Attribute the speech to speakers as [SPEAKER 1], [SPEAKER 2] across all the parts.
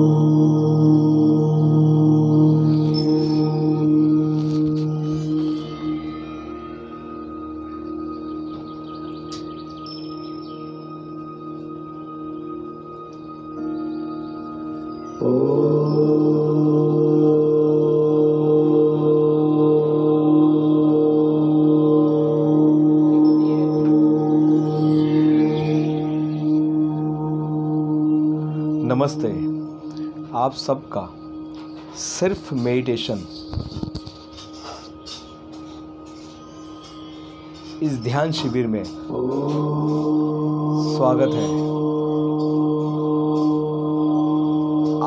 [SPEAKER 1] 呜呜 आप सबका सिर्फ़ मेडिटेशन इस ध्यान शिविर में स्वागत है।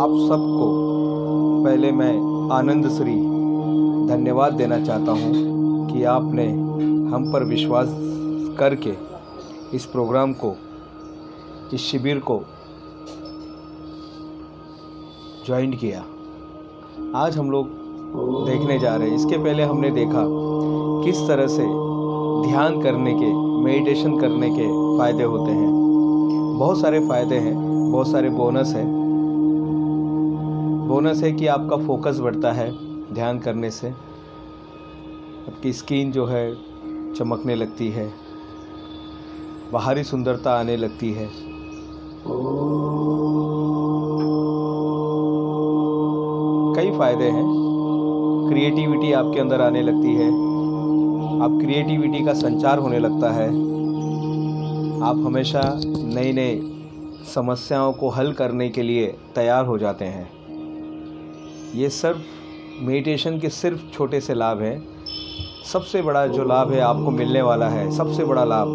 [SPEAKER 1] आप सबको पहले मैं आनंद श्री धन्यवाद देना चाहता हूँ कि आपने हम पर विश्वास करके इस प्रोग्राम को, इस शिविर को ज्वाइन किया। आज हम लोग देखने जा रहे हैं। इसके पहले हमने देखा किस तरह से ध्यान करने के मेडिटेशन करने के फ़ायदे होते हैं। बहुत सारे फ़ायदे हैं, बहुत सारे बोनस हैं। बोनस है कि आपका फोकस बढ़ता है ध्यान करने से। आपकी स्किन जो है चमकने लगती है। बाहरी सुंदरता आने लगती है। फ़ायदे हैं। क्रिएटिविटी आपके अंदर आने लगती है। आप क्रिएटिविटी का संचार होने लगता है। आप हमेशा नई नई समस्याओं को हल करने के लिए तैयार हो जाते हैं। ये सिर्फ़ मेडिटेशन के सिर्फ़ छोटे से लाभ हैं। सबसे बड़ा जो लाभ है आपको मिलने वाला है, सबसे बड़ा लाभ।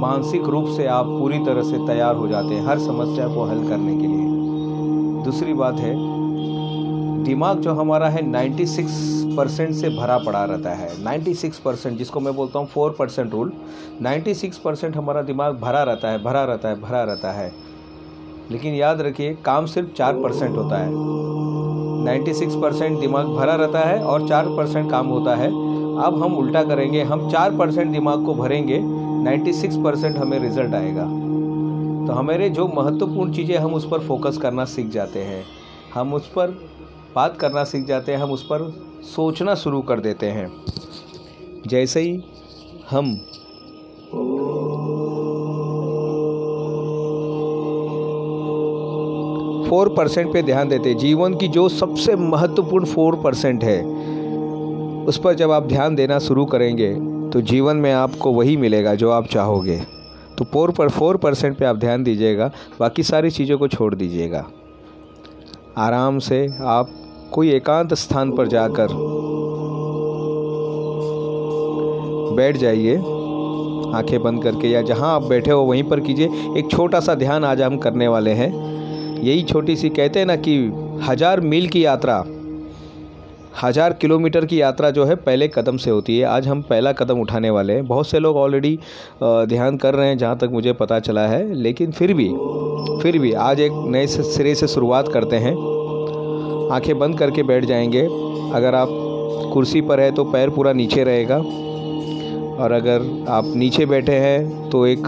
[SPEAKER 1] मानसिक रूप से आप पूरी तरह से तैयार हो जाते हैं हर समस्या को हल करने के लिए। दूसरी बात है दिमाग जो हमारा है 96 परसेंट से भरा पड़ा रहता है। 96 परसेंट जिसको मैं बोलता हूँ फोर परसेंट रूल 96 परसेंट हमारा दिमाग भरा रहता है, भरा रहता है, भरा रहता है। लेकिन याद रखिए, काम सिर्फ़ चार परसेंट होता है। 96 परसेंट दिमाग भरा रहता है और चार परसेंट काम होता है। अब हम उल्टा करेंगे, हम चार परसेंट दिमाग को भरेंगे 96 परसेंट हमें रिज़ल्ट आएगा। तो हमारे जो महत्वपूर्ण चीज़ें हम उस पर फोकस करना सीख जाते हैं। हम उस पर बात करना सीख जाते हैं, हम उस पर सोचना शुरू कर देते हैं। जैसे ही हम फोर परसेंट पे ध्यान देते हैं, जीवन की जो सबसे महत्वपूर्ण फोर परसेंट है, उस पर जब आप ध्यान देना शुरू करेंगे तो जीवन में आपको वही मिलेगा जो आप चाहोगे। तो फोर पर फोर परसेंट पर आप ध्यान दीजिएगा, बाकी सारी चीज़ों को छोड़ दीजिएगा। आराम से आप कोई एकांत स्थान पर जाकर बैठ जाइए, आँखें बंद करके, या जहाँ आप बैठे हो वहीं पर कीजिए। एक छोटा सा ध्यान आज हम करने वाले हैं। यही छोटी सी कहते हैं ना कि हज़ार मील की यात्रा, हज़ार किलोमीटर की यात्रा जो है पहले कदम से होती है। आज हम पहला कदम उठाने वाले हैं। बहुत से लोग ऑलरेडी ध्यान कर रहे हैं, जहाँ तक मुझे पता चला है। लेकिन फिर भी फिर भी आज एक नए सिरे से शुरुआत करते हैं। आँखें बंद करके बैठ जाएँगे। अगर आप कुर्सी पर है तो पैर पूरा नीचे रहेगा। और अगर आप नीचे बैठे हैं तो एक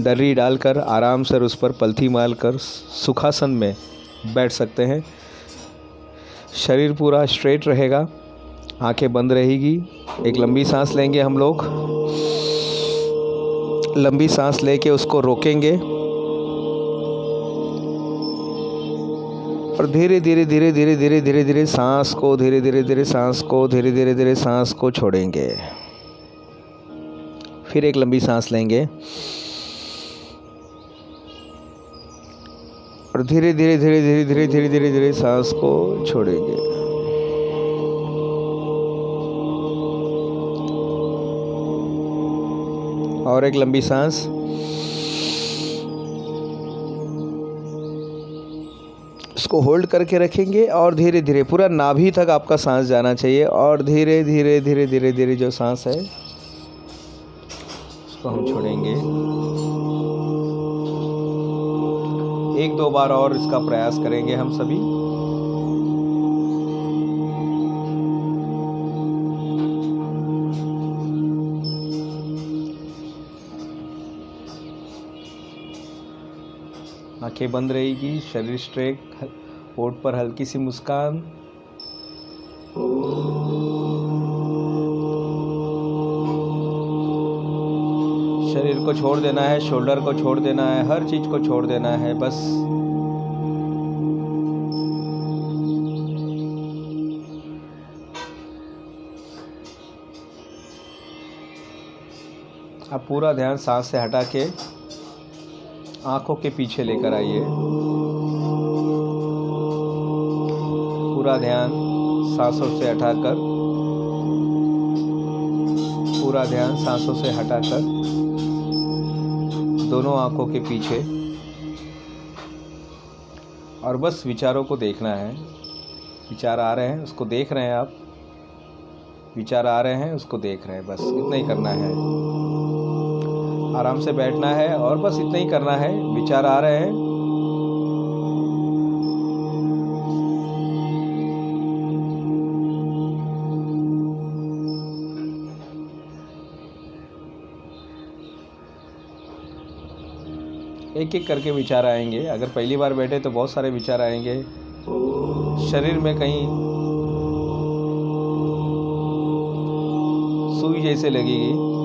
[SPEAKER 1] दर्री डालकर आराम से उस पर पलथी मार कर सुखासन में बैठ सकते हैं। शरीर पूरा स्ट्रेट रहेगा। आँखें बंद रहेगी। एक लंबी सांस लेंगे हम लोग। लंबी सांस लेके उसको रोकेंगे। और धीरे धीरे धीरे धीरे धीरे धीरे धीरे सांस को धीरे धीरे धीरे सांस को धीरे धीरे धीरे सांस को छोड़ेंगे फिर एक लंबी सांस लेंगे और धीरे धीरे धीरे धीरे धीरे धीरे धीरे धीरे सांस को छोड़ेंगे और एक लंबी सांस इसको होल्ड करके रखेंगे और धीरे धीरे पूरा नाभि तक आपका सांस जाना चाहिए और धीरे धीरे धीरे धीरे धीरे जो सांस है, उसको हम छोड़ेंगे। एक दो बार और इसका प्रयास करेंगे हम सभी। आँखें बंद रहेगी, शरीर स्ट्रेक होठ पर हल्की सी मुस्कान। शरीर को छोड़ देना है, शोल्डर को छोड़ देना है, हर चीज़ को छोड़ देना है, बस। अब पूरा ध्यान सांस से हटा के आँखों के पीछे लेकर आइए। पूरा ध्यान सांसों से हटाकर, पूरा ध्यान सांसों से हटाकर, दोनों आँखों के पीछे। और बस विचारों को देखना है। विचार आ रहे हैं, उसको देख रहे हैं आप। विचार आ रहे हैं, उसको देख रहे हैं, बस इतना ही करना है। आराम से बैठना है और बस इतना ही करना है। विचार आ रहे हैं। एक एक करके विचार आएँगे। अगर पहली बार बैठे तो बहुत सारे विचार आएँगे। शरीर में कहीं सुई जैसे लगेगी।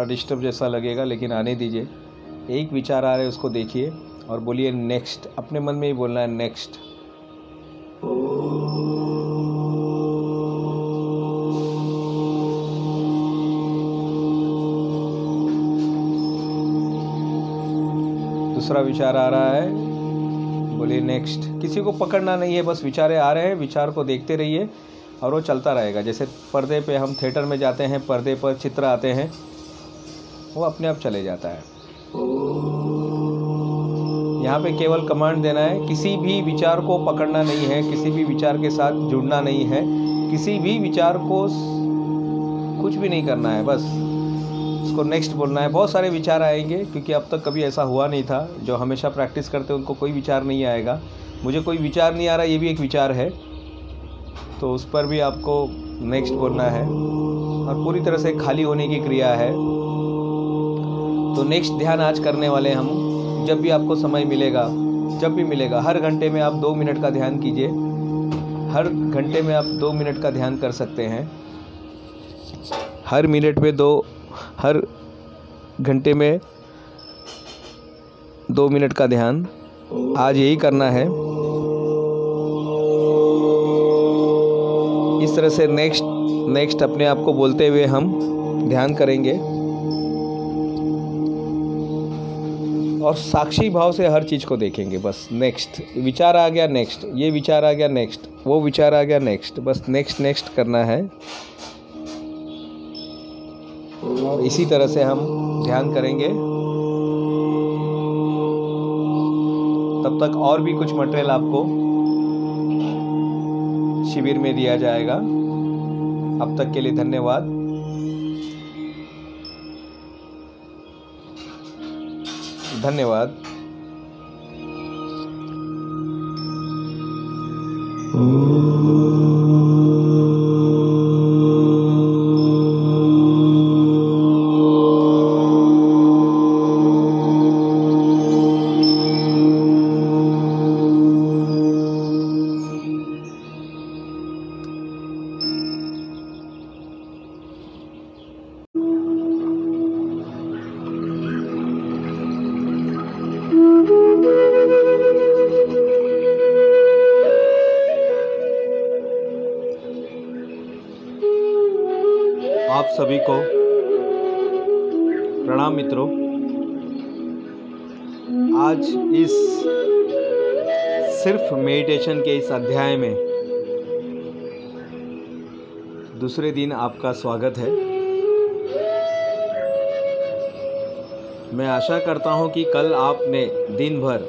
[SPEAKER 1] थोड़ा डिस्टर्ब जैसा लगेगा, लेकिन आने दीजिए। एक विचार आ रहा है, उसको देखिए और बोलिए नेक्स्ट अपने मन में ही बोलना है नेक्स्ट दूसरा विचार आ रहा है, बोलिए नेक्स्ट किसी को पकड़ना नहीं है, बस विचारे आ रहे हैं, विचार को देखते रहिए और वो चलता रहेगा। जैसे पर्दे पे हम थिएटर में जाते हैं, पर्दे पर चित्र आते हैं वो अपने आप चले जाता है। यहाँ पे केवल कमांड देना है, किसी भी विचार को पकड़ना नहीं है, किसी भी विचार के साथ जुड़ना नहीं है, किसी भी विचार को कुछ भी नहीं करना है, बस। उसको नेक्स्ट बोलना है। बहुत सारे विचार आएँगे, क्योंकि अब तक कभी ऐसा हुआ नहीं था। जो हमेशा प्रैक्टिस करते उनको कोई विचार नहीं आएगा। मुझे कोई विचार नहीं आ रहा, ये भी एक विचार है। तो उस पर भी आपको नेक्स्ट बोलना है। और पूरी तरह से खाली होने की क्रिया है। तो नेक्स्ट ध्यान आज करने वाले हम, जब भी आपको समय मिलेगा, जब भी मिलेगा, हर घंटे में आप दो मिनट का ध्यान कीजिए। हर घंटे में आप दो मिनट का ध्यान कर सकते हैं। हर मिनट में दो, हर घंटे में दो मिनट का ध्यान आज यही करना है। इस तरह से नेक्स्ट नेक्स्ट अपने आप को बोलते हुए हम ध्यान करेंगे। और साक्षी भाव से हर चीज़ को देखेंगे, बस नेक्स्ट विचार आ गया नेक्स्ट ये विचार आ गया नेक्स्ट वो विचार आ गया नेक्स्ट बस नेक्स्ट नेक्स्ट करना है। इसी तरह से हम ध्यान करेंगे। तब तक और भी कुछ मटेरियल आपको शिविर में दिया जाएगा। अब तक के लिए धन्यवाद। धन्यवाद। अध्याय में दूसरे दिन आपका स्वागत है। मैं आशा करता हूँ कि कल आपने दिन भर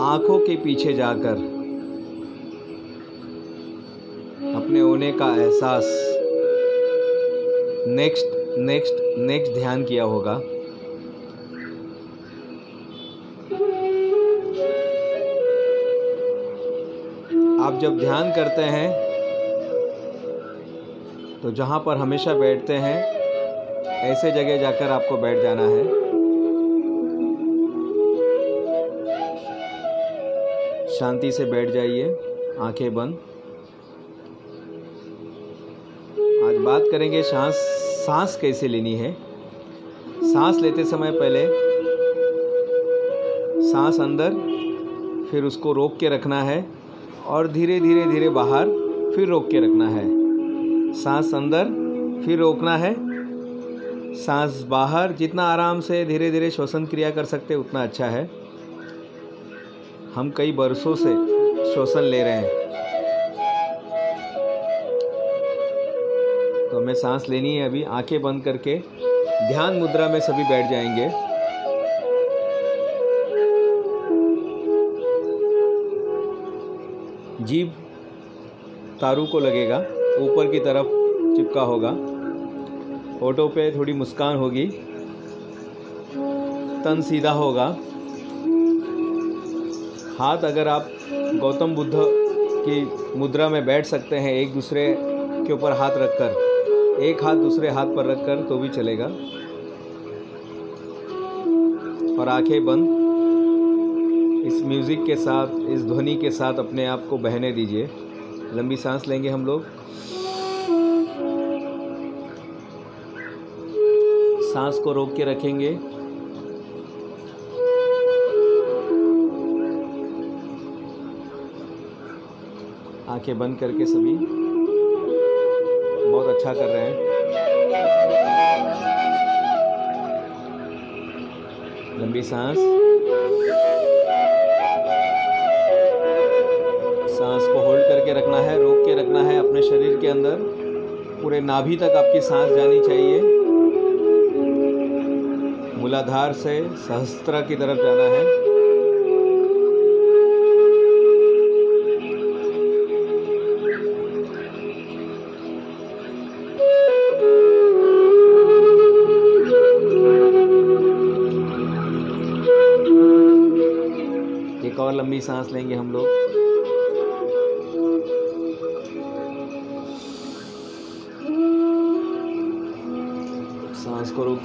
[SPEAKER 1] आँखों के पीछे जाकर अपने होने का एहसास नेक्स्ट नेक्स्ट नेक्स्ट ध्यान किया होगा। जब ध्यान करते हैं तो जहाँ पर हमेशा बैठते हैं, ऐसे जगह जाकर आपको बैठ जाना है। शांति से बैठ जाइए, आँखें बंद। आज बात करेंगे सांस सांस कैसे लेनी है? सांस लेते समय पहले सांस अंदर, फिर उसको रोक के रखना है। और धीरे धीरे धीरे बाहर फिर रोक के रखना है। सांस अंदर, फिर रोकना है। सांस बाहर, जितना आराम से धीरे धीरे श्वसन क्रिया कर सकते उतना अच्छा है। हम कई बरसों से श्वसन ले रहे हैं। तो हमें सांस लेनी है अभी, आँखें बंद करके। ध्यान मुद्रा में सभी बैठ जाएँगे। जीभ तारू को लगेगा, ऊपर की तरफ़ चिपका होगा। फ़ोटो पे थोड़ी मुस्कान होगी। तन सीधा होगा। हाथ अगर आप गौतम बुद्ध की मुद्रा में बैठ सकते हैं एक दूसरे के ऊपर हाथ रखकर, एक हाथ दूसरे हाथ पर रखकर तो भी चलेगा। और आँखें बंद। इस म्यूज़िक के साथ, इस ध्वनि के साथ अपने आप को बहने दीजिए। लंबी सांस लेंगे हम लोग। सांस को रोक के रखेंगे। आँखें बंद करके सभी। बहुत अच्छा कर रहे हैं। लंबी सांस। रखना है, रोक के रखना है अपने शरीर के अंदर। पूरे नाभि तक आपकी सांस जानी चाहिए। मूलाधार से सहस्त्र की तरफ़ जाना है। एक और लंबी सांस लेंगे हम लोग।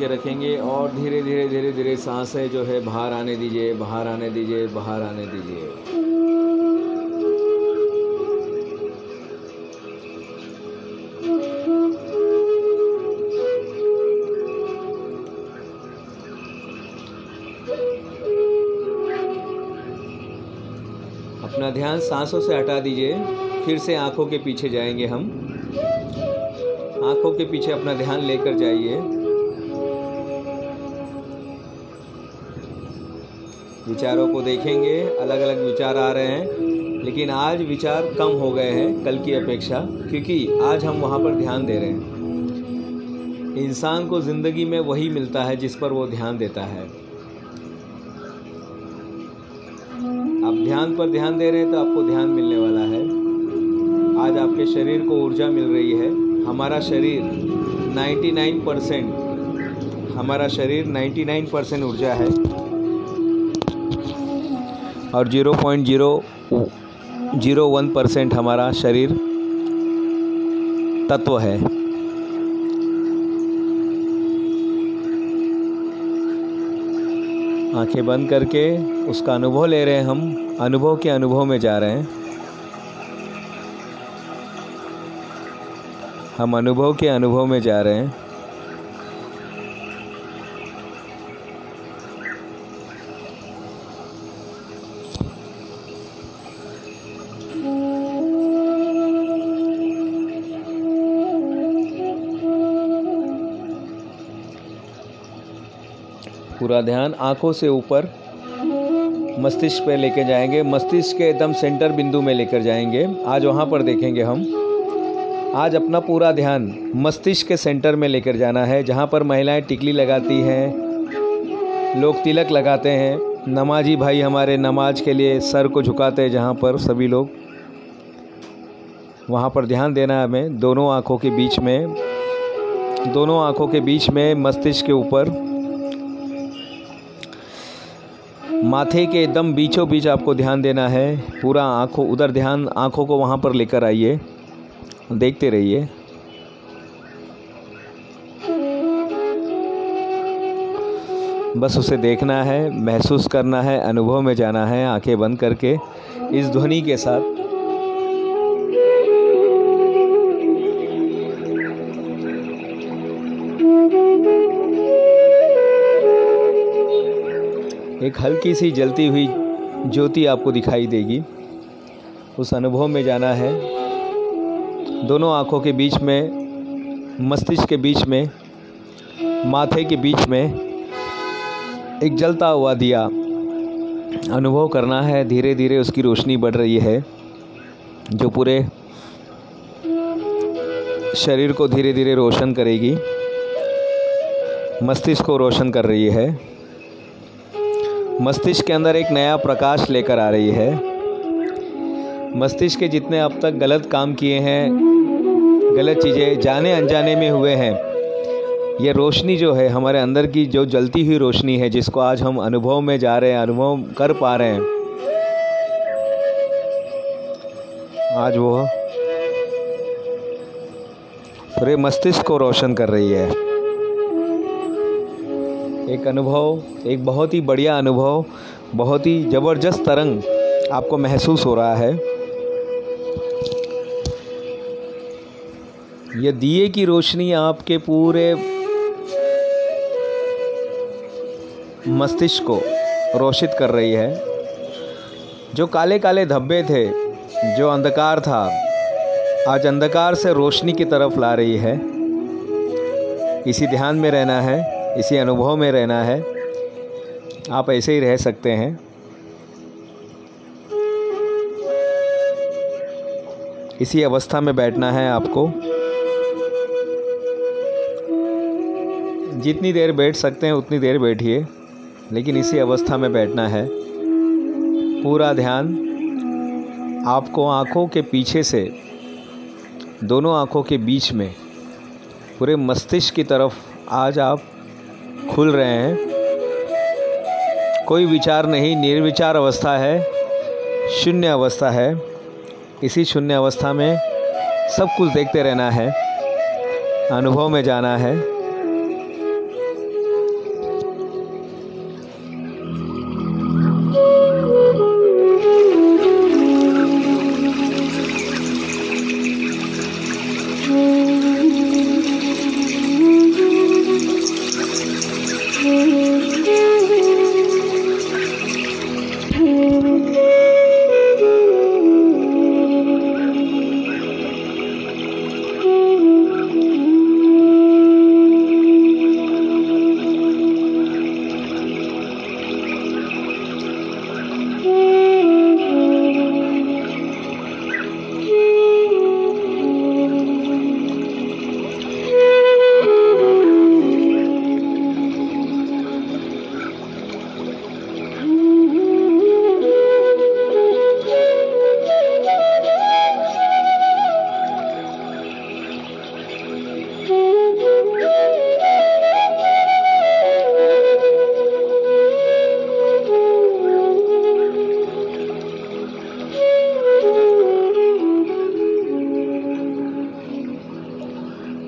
[SPEAKER 1] को रखेंगे और धीरे धीरे धीरे धीरे साँसें जो है बाहर आने दीजिए, बाहर आने दीजिए, बाहर आने दीजिए। अपना ध्यान सांसों से हटा दीजिए, फिर से आँखों के पीछे जाएँगे हम। आँखों के पीछे अपना ध्यान लेकर जाइए। विचारों को देखेंगे अलग अलग विचार आ रहे हैं, लेकिन आज विचार कम हो गए हैं कल की अपेक्षा, क्योंकि आज हम वहाँ पर ध्यान दे रहे हैं। इंसान को ज़िंदगी में वही मिलता है जिस पर वो ध्यान देता है। आप ध्यान पर ध्यान दे रहे हैं तो आपको ध्यान मिलने वाला है। आज आपके शरीर को ऊर्जा मिल रही है। हमारा शरीर 99 परसेंट, हमारा शरीर 99 परसेंट ऊर्जा है। और zero point zero zero one percent हमारा शरीर तत्व है। आँखें बंद करके उसका अनुभव ले रहे हैं हम। अनुभव के अनुभव में जा रहे हैं। हम अनुभव के अनुभव में जा रहे हैं। पूरा ध्यान आँखों से ऊपर मस्तिष्क पे लेके जाएँगे। मस्तिष्क के एकदम सेंटर बिंदु में लेकर जाएँगे। आज वहाँ पर देखेंगे हम। आज अपना पूरा ध्यान मस्तिष्क के सेंटर में लेकर जाना है, जहाँ पर महिलाएँ टिकली लगाती हैं, लोग तिलक लगाते हैं। नमाजी भाई हमारे नमाज़ के लिए सर को झुकाते हैं, जहाँ पर सभी लोग। वहाँ पर ध्यान देना है हमें, दोनों आँखों के बीच में। दोनों आँखों के बीच में मस्तिष्क के ऊपर माथे के एकदम बीचों बीच आपको ध्यान देना है। पूरा आँखों, उधर ध्यान आँखों को वहाँ पर लेकर आइए। देखते रहिए। बस उसे देखना है, महसूस करना है, अनुभव में जाना है, आँखें बंद करके इस ध्वनि के साथ। एक हल्की सी जलती हुई ज्योति आपको दिखाई देगी। उस अनुभव में जाना है। दोनों आँखों के बीच में, मस्तिष्क के बीच में, माथे के बीच में एक जलता हुआ दिया अनुभव करना है। धीरे धीरे उसकी रोशनी बढ़ रही है, जो पूरे शरीर को धीरे धीरे रोशन करेगी। मस्तिष्क को रोशन कर रही है। मस्तिष्क के अंदर एक नया प्रकाश लेकर आ रही है। मस्तिष्क के जितने अब तक गलत काम किए हैं, गलत चीज़ें जाने अनजाने में हुए हैं, ये रोशनी जो है, हमारे अंदर की जो जलती हुई रोशनी है, जिसको आज हम अनुभव में जा रहे हैं, अनुभव कर पा रहे हैं। आज वो पूरे मस्तिष्क को रोशन कर रही है। एक अनुभव, एक बहुत ही बढ़िया अनुभव, बहुत ही ज़बरदस्त तरंग आपको महसूस हो रहा है। ये दिए की रोशनी आपके पूरे मस्तिष्क को रोशित कर रही है। जो काले काले धब्बे थे, जो अंधकार था, आज अंधकार से रोशनी की तरफ़ ला रही है। इसी ध्यान में रहना है। इसी अनुभव में रहना है। आप ऐसे ही रह सकते हैं। इसी अवस्था में बैठना है आपको। जितनी देर बैठ सकते हैं, उतनी देर बैठिए, लेकिन इसी अवस्था में बैठना है। पूरा ध्यान आपको आँखों के पीछे से, दोनों आँखों के बीच में, पूरे मस्तिष्क की तरफ़ आज आप खुल रहे हैं। कोई विचार नहीं, निर्विचार अवस्था है, शून्य अवस्था है। इसी शून्य अवस्था में सब कुछ देखते रहना है, अनुभव में जाना है।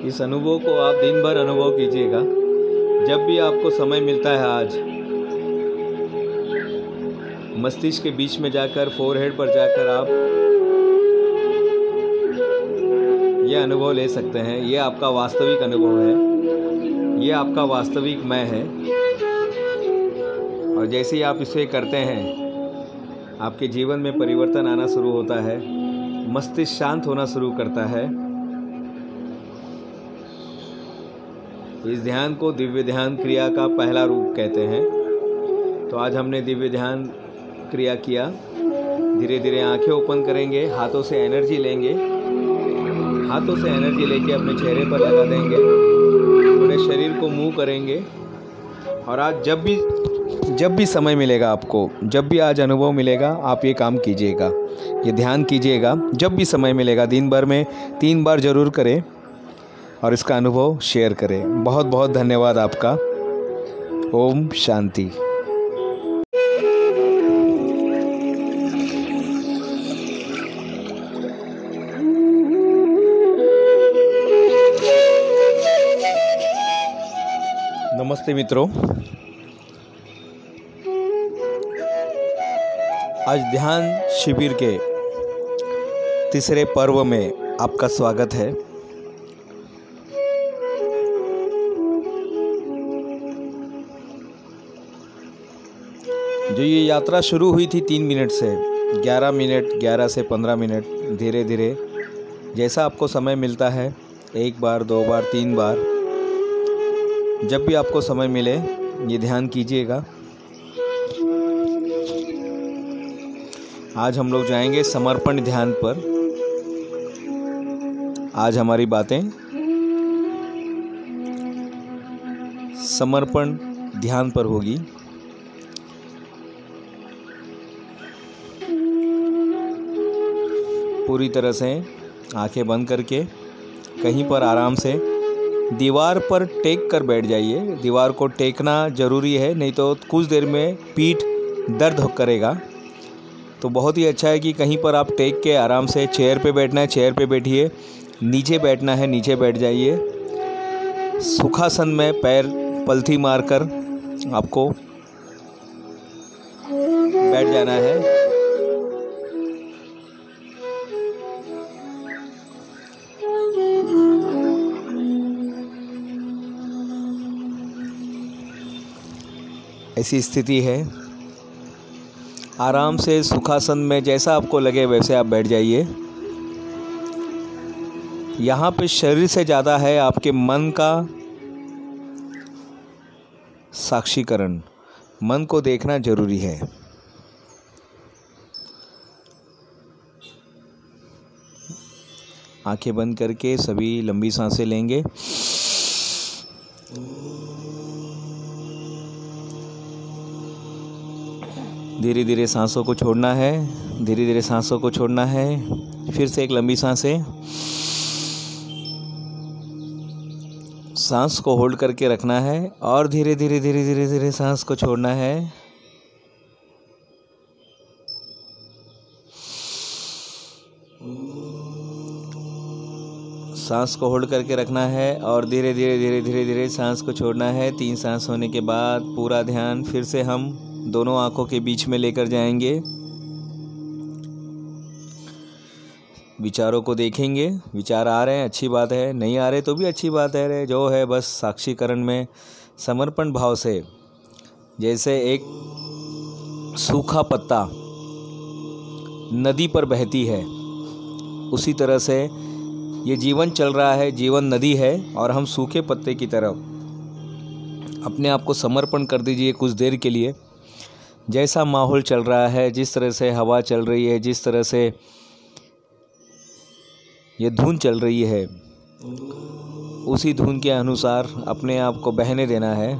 [SPEAKER 1] इस अनुभव को आप दिन भर अनुभव कीजिएगा। जब भी आपको समय मिलता है आज, मस्तिष्क के बीच में जाकर फोरहेड पर जाकर आप ये अनुभव ले सकते हैं। ये आपका वास्तविक अनुभव है। ये आपका वास्तविक मैं है। और जैसे ही आप इसे करते हैं, आपके जीवन में परिवर्तन आना शुरू होता है। मस्तिष्क शांत होना शुरू करता है। इस ध्यान को दिव्य ध्यान क्रिया का पहला रूप कहते हैं। तो आज हमने दिव्य ध्यान क्रिया किया। धीरे धीरे आँखें ओपन करेंगे, हाथों से एनर्जी लेंगे। हाथों से एनर्जी लेके अपने चेहरे पर लगा देंगे। पूरे शरीर को मूव करेंगे। और आज जब भी जब भी समय मिलेगा आपको, जब भी आज अनुभव मिलेगा, आप ये काम कीजिएगा। ये ध्यान कीजिएगा। जब भी समय मिलेगा, दिन भर में तीन बार ज़रूर करें। और इसका अनुभव शेयर करें। बहुत बहुत धन्यवाद आपका। ओम शांति। नमस्ते मित्रों। आज ध्यान शिविर के तीसरे पर्व में आपका स्वागत है। जो ये यात्रा शुरू हुई थी तीन मिनट से, ग्यारह मिनट, ग्यारह से पंद्रह मिनट धीरे धीरे जैसा आपको समय मिलता है, एक बार, दो बार, तीन बार, जब भी आपको समय मिले, ये ध्यान कीजिएगा। आज हम लोग जाएँगे समर्पण ध्यान पर। आज हमारी बातें समर्पण ध्यान पर होगी। पूरी तरह से आँखें बंद करके कहीं पर आराम से दीवार पर टेक कर बैठ जाइए। दीवार को टेकना ज़रूरी है, नहीं तो कुछ देर में पीठ दर्द करेगा। तो बहुत ही अच्छा है कि कहीं पर आप टेक के आराम से चेयर पे बैठना है, चेयर पे बैठिए, नीचे बैठना है, नीचे बैठ जाइए। सुखासन में पैर पलथी मारकर आपको बैठ जाना है। ऐसी स्थिति है। आराम से सुखासन में जैसा आपको लगे वैसे आप बैठ जाइए। यहाँ पे शरीर से ज़्यादा है आपके मन का साक्षीकरण। मन को देखना ज़रूरी है। आँखें बंद करके सभी लंबी साँसें लेंगे। धीरे धीरे सांसों को छोड़ना है धीरे धीरे सांसों को छोड़ना है, फिर से एक लंबी साँसें। सांस को होल्ड करके रखना है और धीरे धीरे धीरे धीरे धीरे सांस को छोड़ना है। सांस को होल्ड करके रखना है और धीरे धीरे धीरे धीरे धीरे सांस को छोड़ना है। तीन सांस होने के बाद पूरा ध्यान, फिर से हम दोनों आँखों के बीच में लेकर जाएँगे। विचारों को देखेंगे। विचार आ रहे हैं, अच्छी बात है। नहीं आ रहे तो भी अच्छी बात है। जो है बस साक्षीकरण में समर्पण भाव से। जैसे एक सूखा पत्ता नदी पर बहती है। उसी तरह से ये जीवन चल रहा है। जीवन नदी है और हम सूखे पत्ते की तरफ़ अपने आप को समर्पण कर दीजिए कुछ देर के लिए। जैसा माहौल चल रहा है, जिस तरह से हवा चल रही है, जिस तरह से ये धुन चल रही है, उसी धुन के अनुसार अपने आप को बहने देना है।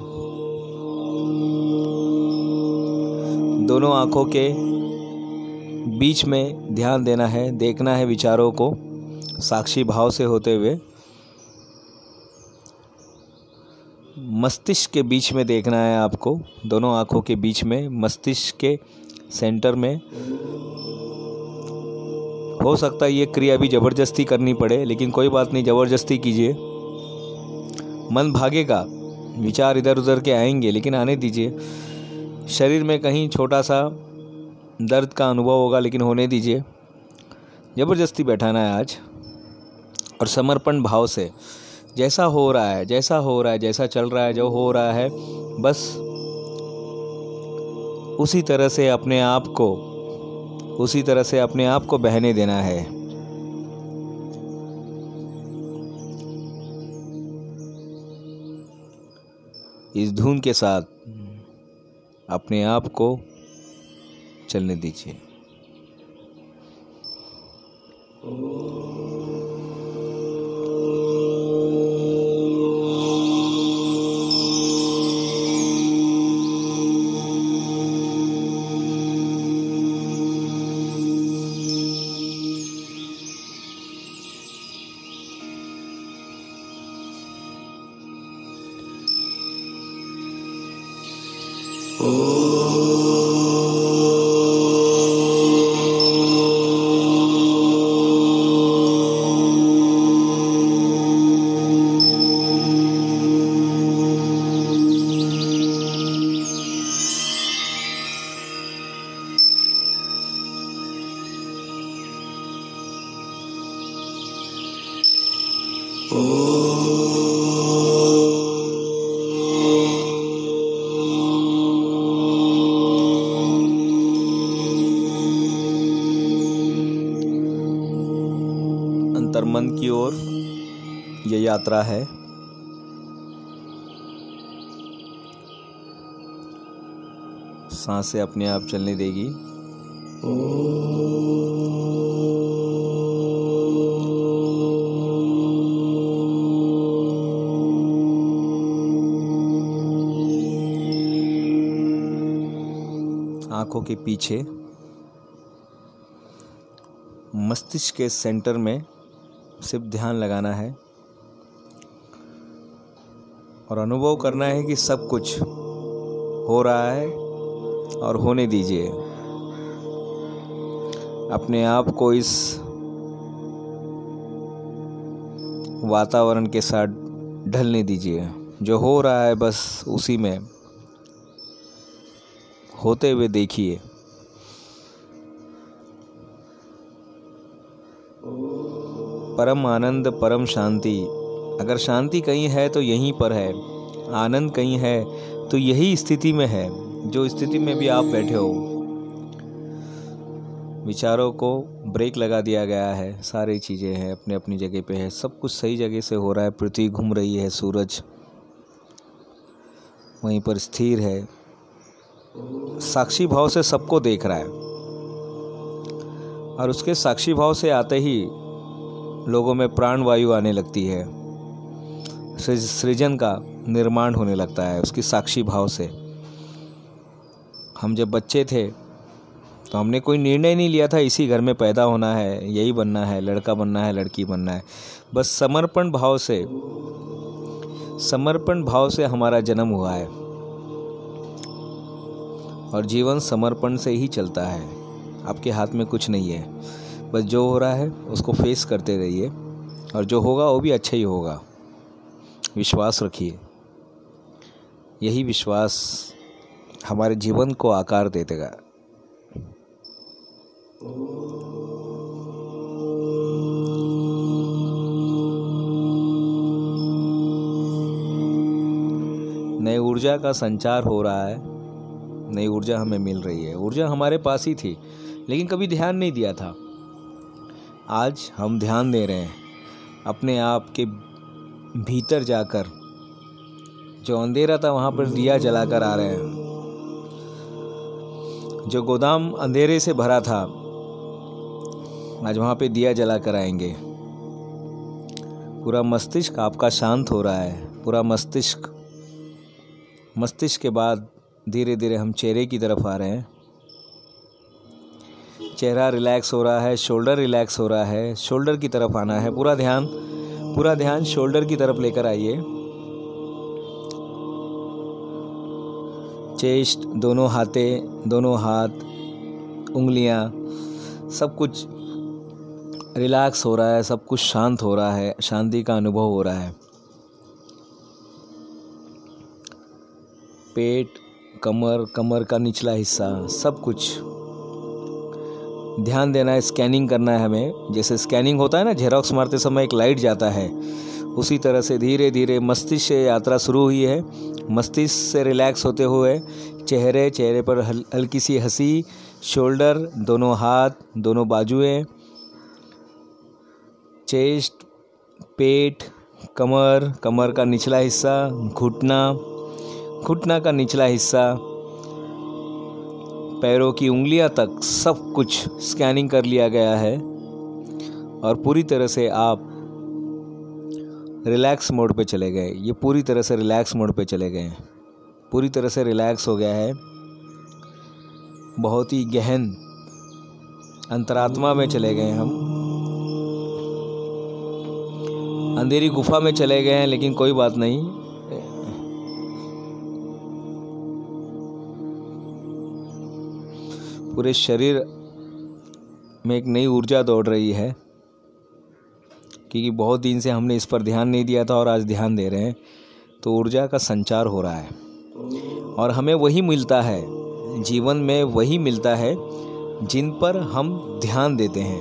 [SPEAKER 1] दोनों आँखों के बीच में ध्यान देना है, देखना है विचारों को साक्षी भाव से होते हुए। मस्तिष्क के बीच में देखना है आपको, दोनों आँखों के बीच में, मस्तिष्क के सेंटर में। हो सकता है ये क्रिया भी ज़बरदस्ती करनी पड़े, लेकिन कोई बात नहीं, ज़बरदस्ती कीजिए। मन भागेगा, विचार इधर उधर के आएँगे, लेकिन आने दीजिए। शरीर में कहीं छोटा सा दर्द का अनुभव होगा, लेकिन होने दीजिए। ज़बरदस्ती बैठाना है आज, और समर्पण भाव से। जैसा हो रहा है, जैसा हो रहा है, जैसा चल रहा है, जो हो रहा है, बस उसी तरह से अपने आप को, उसी तरह से अपने आप को बहने देना है। इस धुन के साथ अपने आप को चलने दीजिए। ये यात्रा है। साँसें अपने आप चलने देगी। आँखों के पीछे, मस्तिष्क के सेंटर में सिर्फ़ ध्यान लगाना है। और अनुभव करना है कि सब कुछ हो रहा है और होने दीजिए। अपने आप को इस वातावरण के साथ ढलने दीजिए। जो हो रहा है बस उसी में होते हुए देखिए। परम आनंद, परम शांति अगर शांति कहीं है तो यहीं पर है, आनंद कहीं है तो यही स्थिति में है, जो स्थिति में भी आप बैठे हो। विचारों को ब्रेक लगा दिया गया है, सारी चीज़ें हैं अपने अपनी जगह पे है, सब कुछ सही जगह से हो रहा है, पृथ्वी घूम रही है, सूरज वहीं पर स्थिर है। साक्षी भाव से सबको देख रहा है। और उसके साक्षी भाव से आते ही लोगों में प्राण वायु आने लगती है। सृजन का निर्माण होने लगता है, उसकी साक्षी भाव से। हम जब बच्चे थे तो हमने कोई निर्णय नहीं लिया था, इसी घर में पैदा होना है, यही बनना है, लड़का बनना है, लड़की बनना है। बस समर्पण भाव से, समर्पण भाव से हमारा जन्म हुआ है। और जीवन समर्पण से ही चलता है। आपके हाथ में कुछ नहीं है। बस जो हो रहा है, उसको फेस करते रहिए। और जो होगा, वो भी अच्छा ही होगा। विश्वास रखिए। यही विश्वास हमारे जीवन को आकार दे देगा नई ऊर्जा का संचार हो रहा है। नई ऊर्जा हमें मिल रही है। ऊर्जा हमारे पास ही थी, लेकिन कभी ध्यान नहीं दिया था। आज हम ध्यान दे रहे हैं। अपने आप के भीतर जाकर जो अंधेरा था वहाँ पर दिया जलाकर आ रहे हैं। जो गोदाम अंधेरे से भरा था, आज वहाँ पे दिया जला कर आएँगे। पूरा मस्तिष्क आपका शांत हो रहा है। पूरा मस्तिष्क मस्तिष्क के बाद धीरे धीरे हम चेहरे की तरफ़ आ रहे हैं। चेहरा रिलैक्स हो रहा है, शोल्डर रिलैक्स हो रहा है, शोल्डर की तरफ़ आना है। पूरा ध्यान पूरा ध्यान शोल्डर की तरफ़ लेकर आइए। चेस्ट, दोनों हाथे, दोनों हाथ, उंगलियाँ, सब कुछ रिलैक्स हो रहा है, सब कुछ शांत हो रहा है, शांति का अनुभव हो रहा है। पेट, कमर कमर का निचला हिस्सा, सब कुछ। ध्यान देना है स्कैनिंग करना है हमें। जैसे स्कैनिंग होता है ना जेरोक्स मारते समय एक लाइट जाता है। उसी तरह से धीरे धीरे मस्तिष्क से यात्रा शुरू हुई है। मस्तिष्क से रिलैक्स होते हुए चेहरे चेहरे पर हल, हल्की सी हँसी शोल्डर दोनों हाथ दोनों बाजुएँ चेस्ट पेट कमर कमर का निचला हिस्सा घुटना घुटना का निचला हिस्सा पैरों की उंगलियाँ तक सब कुछ स्कैनिंग कर लिया गया है। और पूरी तरह से आप रिलैक्स मोड पे चले गए। ये पूरी तरह से रिलैक्स मोड पे चले गए। पूरी तरह से रिलैक्स हो गया है। बहुत ही गहन अंतरात्मा में चले गए हम। अंधेरी गुफा में चले गए हैं, लेकिन कोई बात नहीं। पूरे शरीर में एक नई ऊर्जा दौड़ रही है, क्योंकि बहुत दिन से हमने इस पर ध्यान नहीं दिया था और आज ध्यान दे रहे हैं तो ऊर्जा का संचार हो रहा है। और हमें वही मिलता है, जीवन में वही मिलता है, जिन पर हम ध्यान देते हैं।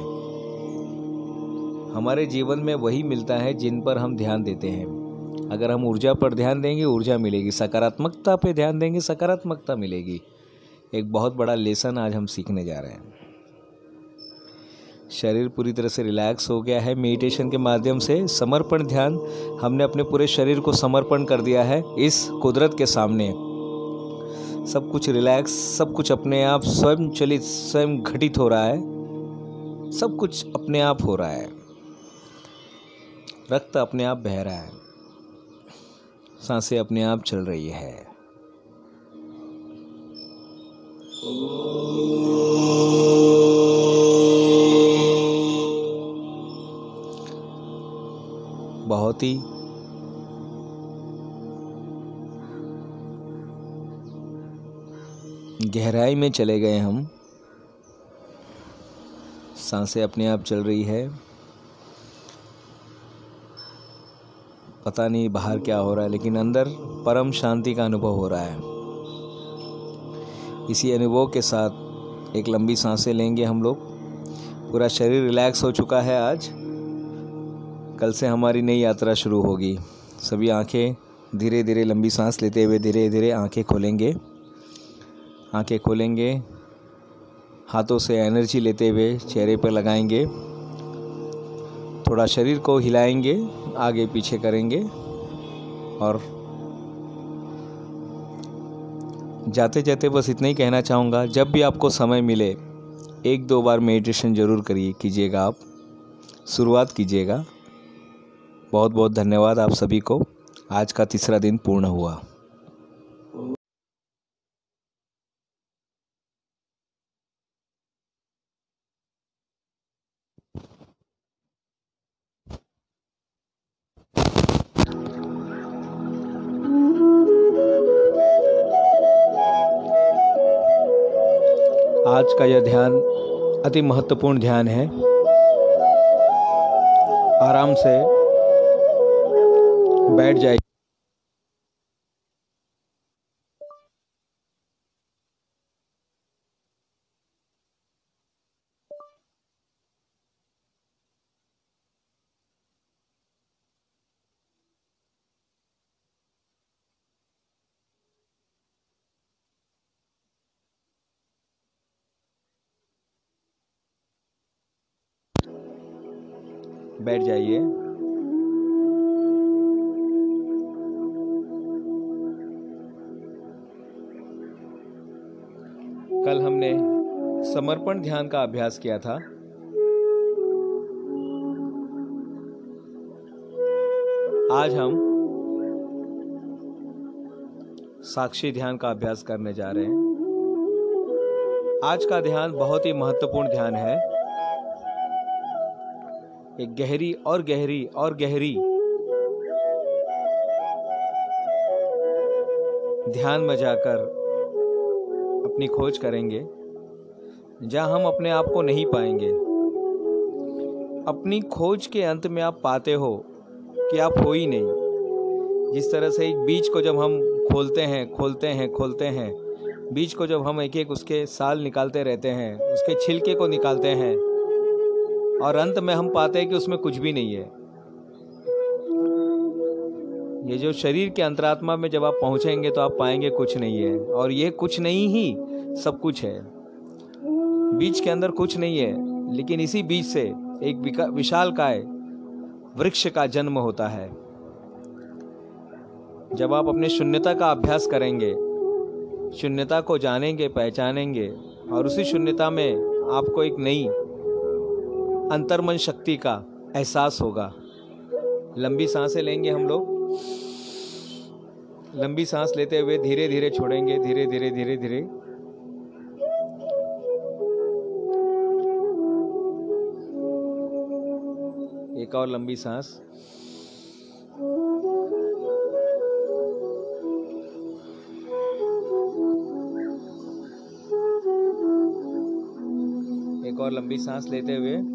[SPEAKER 1] हमारे जीवन में वही मिलता है, जिन पर हम ध्यान देते हैं। अगर हम ऊर्जा पर ध्यान देंगे, ऊर्जा मिलेगी। सकारात्मकता पे ध्यान देंगे, सकारात्मकता मिलेगी। एक बहुत बड़ा लेसन आज हम सीखने जा रहे हैं। शरीर पूरी तरह से रिलैक्स हो गया है। मेडिटेशन के माध्यम से समर्पण ध्यान हमने अपने पूरे शरीर को समर्पण कर दिया है इस कुदरत के सामने। सब कुछ रिलैक्स सब कुछ अपने आप स्वयं चलित स्वयं घटित हो रहा है। सब कुछ अपने आप हो रहा है। रक्त अपने आप बह रहा है। साँसें अपने आप चल रही है। बहुत ही गहराई में चले गए हम। साँसें अपने आप चल रही है। पता नहीं बाहर क्या हो रहा है, लेकिन अंदर परम शांति का अनुभव हो रहा है। इसी अनुभव के साथ एक लंबी साँसें लेंगे हम लोग। पूरा शरीर रिलैक्स हो चुका है आज। कल से हमारी नई यात्रा शुरू होगी। सभी आँखें धीरे धीरे लंबी सांस लेते हुए धीरे धीरे आँखें खोलेंगे। आँखें खोलेंगे। हाथों से एनर्जी लेते हुए चेहरे पर लगाएँगे। थोड़ा शरीर को हिलाएँगे, आगे पीछे करेंगे और जाते जाते बस इतना ही कहना चाहूँगा, जब भी आपको समय मिले, एक दो बार मेडिटेशन ज़रूर करिए, कीजिएगा आप। शुरुआत कीजिएगा। बहुत बहुत धन्यवाद आप सभी को। आज का तीसरा दिन पूर्ण हुआ। आज का यह ध्यान अति महत्वपूर्ण ध्यान है। आराम से बैठ जाए बैठ जाइए। कल हमने समर्पण ध्यान का अभ्यास किया था। आज हम साक्षी ध्यान का अभ्यास करने जा रहे हैं। आज का ध्यान बहुत ही महत्वपूर्ण ध्यान है। एक गहरी और गहरी और गहरी। ध्यान में जाकर अपनी खोज करेंगे, जहाँ हम अपने आप को नहीं पाएँगे। अपनी खोज के अंत में आप पाते हो कि आप हो ही नहीं। जिस तरह से एक बीज को जब हम खोलते हैं खोलते हैं खोलते हैं, बीज को जब हम एक एक उसके साल निकालते रहते हैं, उसके छिलके को निकालते हैं और अंत में हम पाते हैं कि उसमें कुछ भी नहीं है। ये जो शरीर के अंतरात्मा में जब आप पहुँचेंगे तो आप पाएँगे कुछ नहीं है। और ये कुछ नहीं ही, सब कुछ है। बीज के अंदर कुछ नहीं है, लेकिन इसी बीज से एक विशाल काय वृक्ष का जन्म होता है। जब आप अपने शून्यता का अभ्यास करेंगे, शून्यता को जानेंगे, पहचानेंगे, और उसी शून्यता में आपको एक नई अंतर्मन शक्ति का एहसास होगा। लंबी साँसें लेंगे हम लोग। लंबी सांस लेते हुए धीरे धीरे छोड़ेंगे धीरे धीरे धीरे धीरे एक और लंबी सांस। एक और लंबी सांस लेते हुए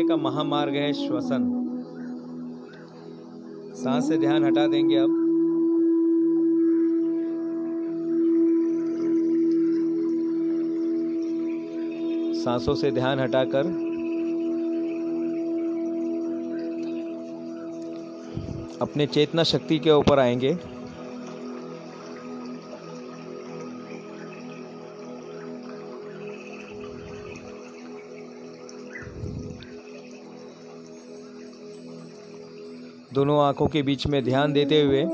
[SPEAKER 1] जाने का महामार्ग है श्वसन। सांस से ध्यान हटा देंगे अब। सांसों से ध्यान हटाकर। अपने चेतना शक्ति के ऊपर आएँगे। दोनों आँखों के बीच में ध्यान देते हुए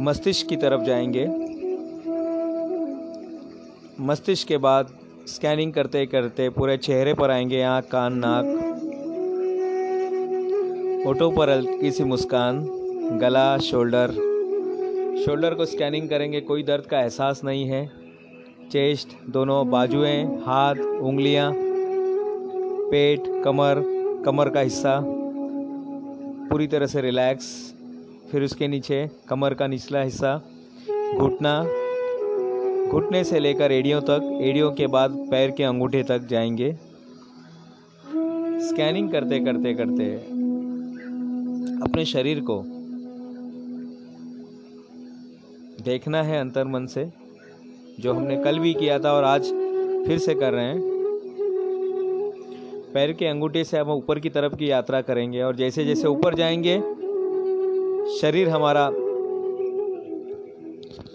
[SPEAKER 1] मस्तिष्क की तरफ़ जाएँगे। मस्तिष्क के बाद स्कैनिंग करते करते पूरे चेहरे पर आएँगे आँख, कान, नाक। ओटो पर हल्की सी मुस्कान, गला, शोल्डर। शोल्डर को स्कैनिंग करेंगे, कोई दर्द का एहसास नहीं है। चेस्ट, दोनों बाजुएँ, हाथ, उंगलियाँ, पेट, कमर कमर का हिस्सा। पूरी तरह से रिलैक्स फिर उसके नीचे कमर का निचला हिस्सा घुटना, घुटने से लेकर एड़ियों तक, एड़ियों के बाद पैर के अंगूठे तक जाएँगे। स्कैनिंग करते करते करते अपने शरीर को देखना है अंतर मन से, जो हमने कल भी किया था और आज फिर से कर रहे हैं। पैर के अंगूठे से हम ऊपर की तरफ़ की यात्रा करेंगे और जैसे जैसे ऊपर जाएँगे, शरीर हमारा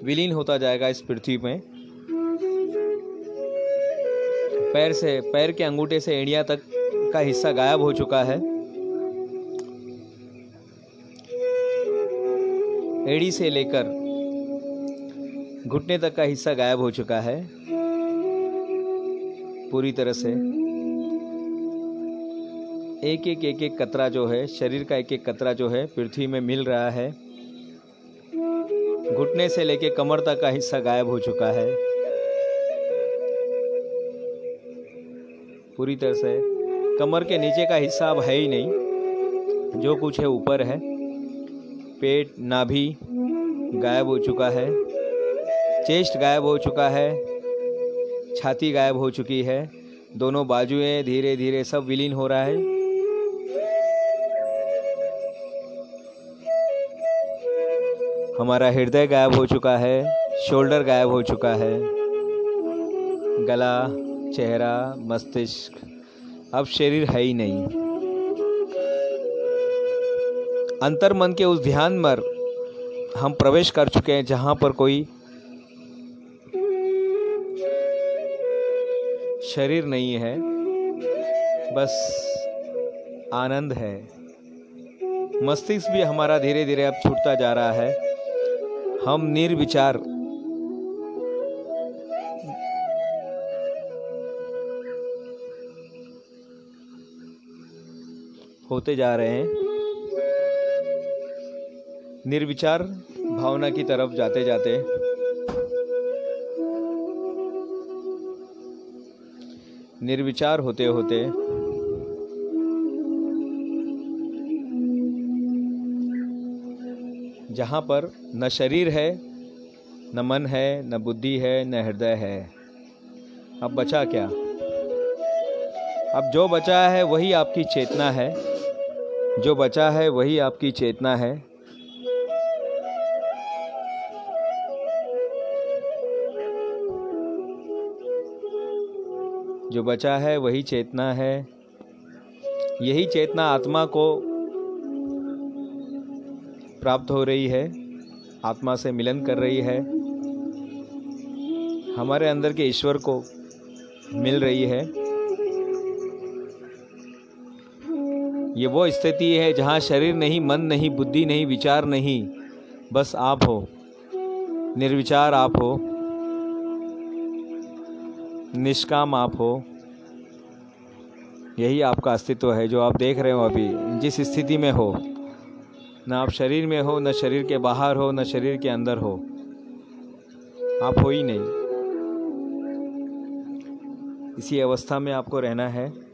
[SPEAKER 1] विलीन होता जाएगा इस पृथ्वी में पैर से, पैर के अंगूठे से एड़िया तक का हिस्सा गायब हो चुका है। एड़ी से लेकर घुटने तक का हिस्सा गायब हो चुका है। पूरी तरह से एक एक एक एक कतरा जो है, शरीर का एक एक कतरा जो है, पृथ्वी में मिल रहा है। घुटने से लेके कमर तक का हिस्सा गायब हो चुका है। पूरी तरह से कमर के नीचे का हिस्सा अब है ही नहीं। जो कुछ है ऊपर है। पेट, नाभि गायब हो चुका है। चेस्ट गायब हो चुका है। छाती गायब हो चुकी है। दोनों बाजुएँ धीरे धीरे सब विलीन हो रहा है। हमारा हृदय गायब हो चुका है, शोल्डर गायब हो चुका है। गला, चेहरा, मस्तिष्क, अब शरीर है ही नहीं। अंतर मन के उस ध्यान पर हम प्रवेश कर चुके हैं जहाँ पर कोई शरीर नहीं है, बस आनंद है। मस्तिष्क भी हमारा धीरे धीरे अब छूटता जा रहा है। हम निर्विचार। होते जा रहे हैं। निर्विचार भावना की तरफ़ जाते जाते। निर्विचार होते होते जहाँ पर न शरीर है, न मन है, न बुद्धि है, न हृदय है। अब बचा क्या? अब जो बचा है वही आपकी चेतना है। जो बचा है वही आपकी चेतना है। जो बचा है वही चेतना है। यही चेतना आत्मा को प्राप्त हो रही है, आत्मा से मिलन कर रही है, हमारे अंदर के ईश्वर को मिल रही है। ये वो स्थिति है जहाँ शरीर नहीं, मन नहीं, बुद्धि नहीं, विचार नहीं, बस आप हो, निर्विचार आप हो, निष्काम आप हो। यही आपका अस्तित्व है, जो आप देख रहे हो अभी, जिस स्थिति में हो। न आप शरीर में हो, न शरीर के बाहर हो, न शरीर के अंदर हो। आप हो ही नहीं। इसी अवस्था में आपको रहना है।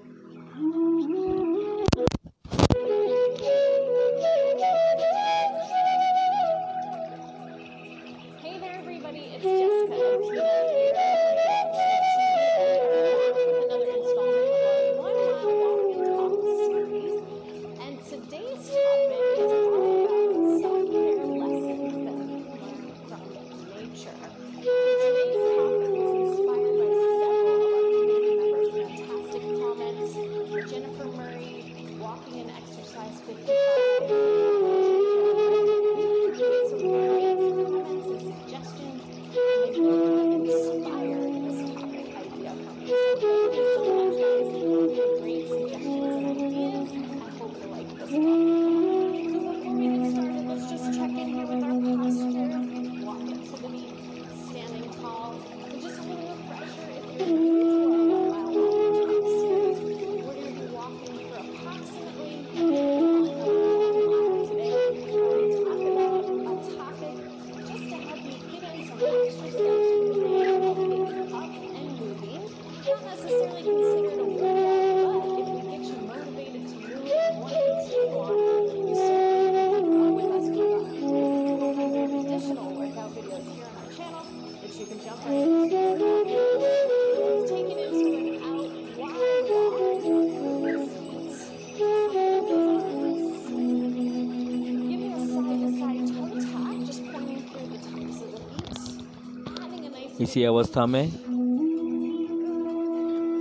[SPEAKER 1] इसी अवस्था में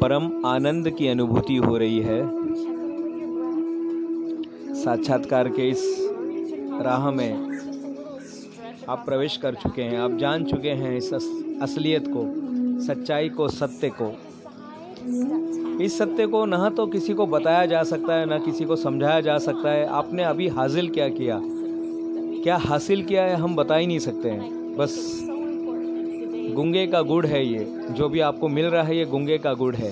[SPEAKER 1] परम आनंद की अनुभूति हो रही है। साक्षात्कार के इस राह में आप प्रवेश कर चुके हैं। आप जान चुके हैं इस असलियत को, सच्चाई को, सत्य को। इस सत्य को न तो किसी को बताया जा सकता है, न किसी को समझाया जा सकता है। आपने अभी हासिल क्या किया? क्या हासिल किया है हम बता ही नहीं सकते हैं। बस गुंगे का गुड़ है ये। जो भी आपको मिल रहा है ये गुंगे का गुड़ है।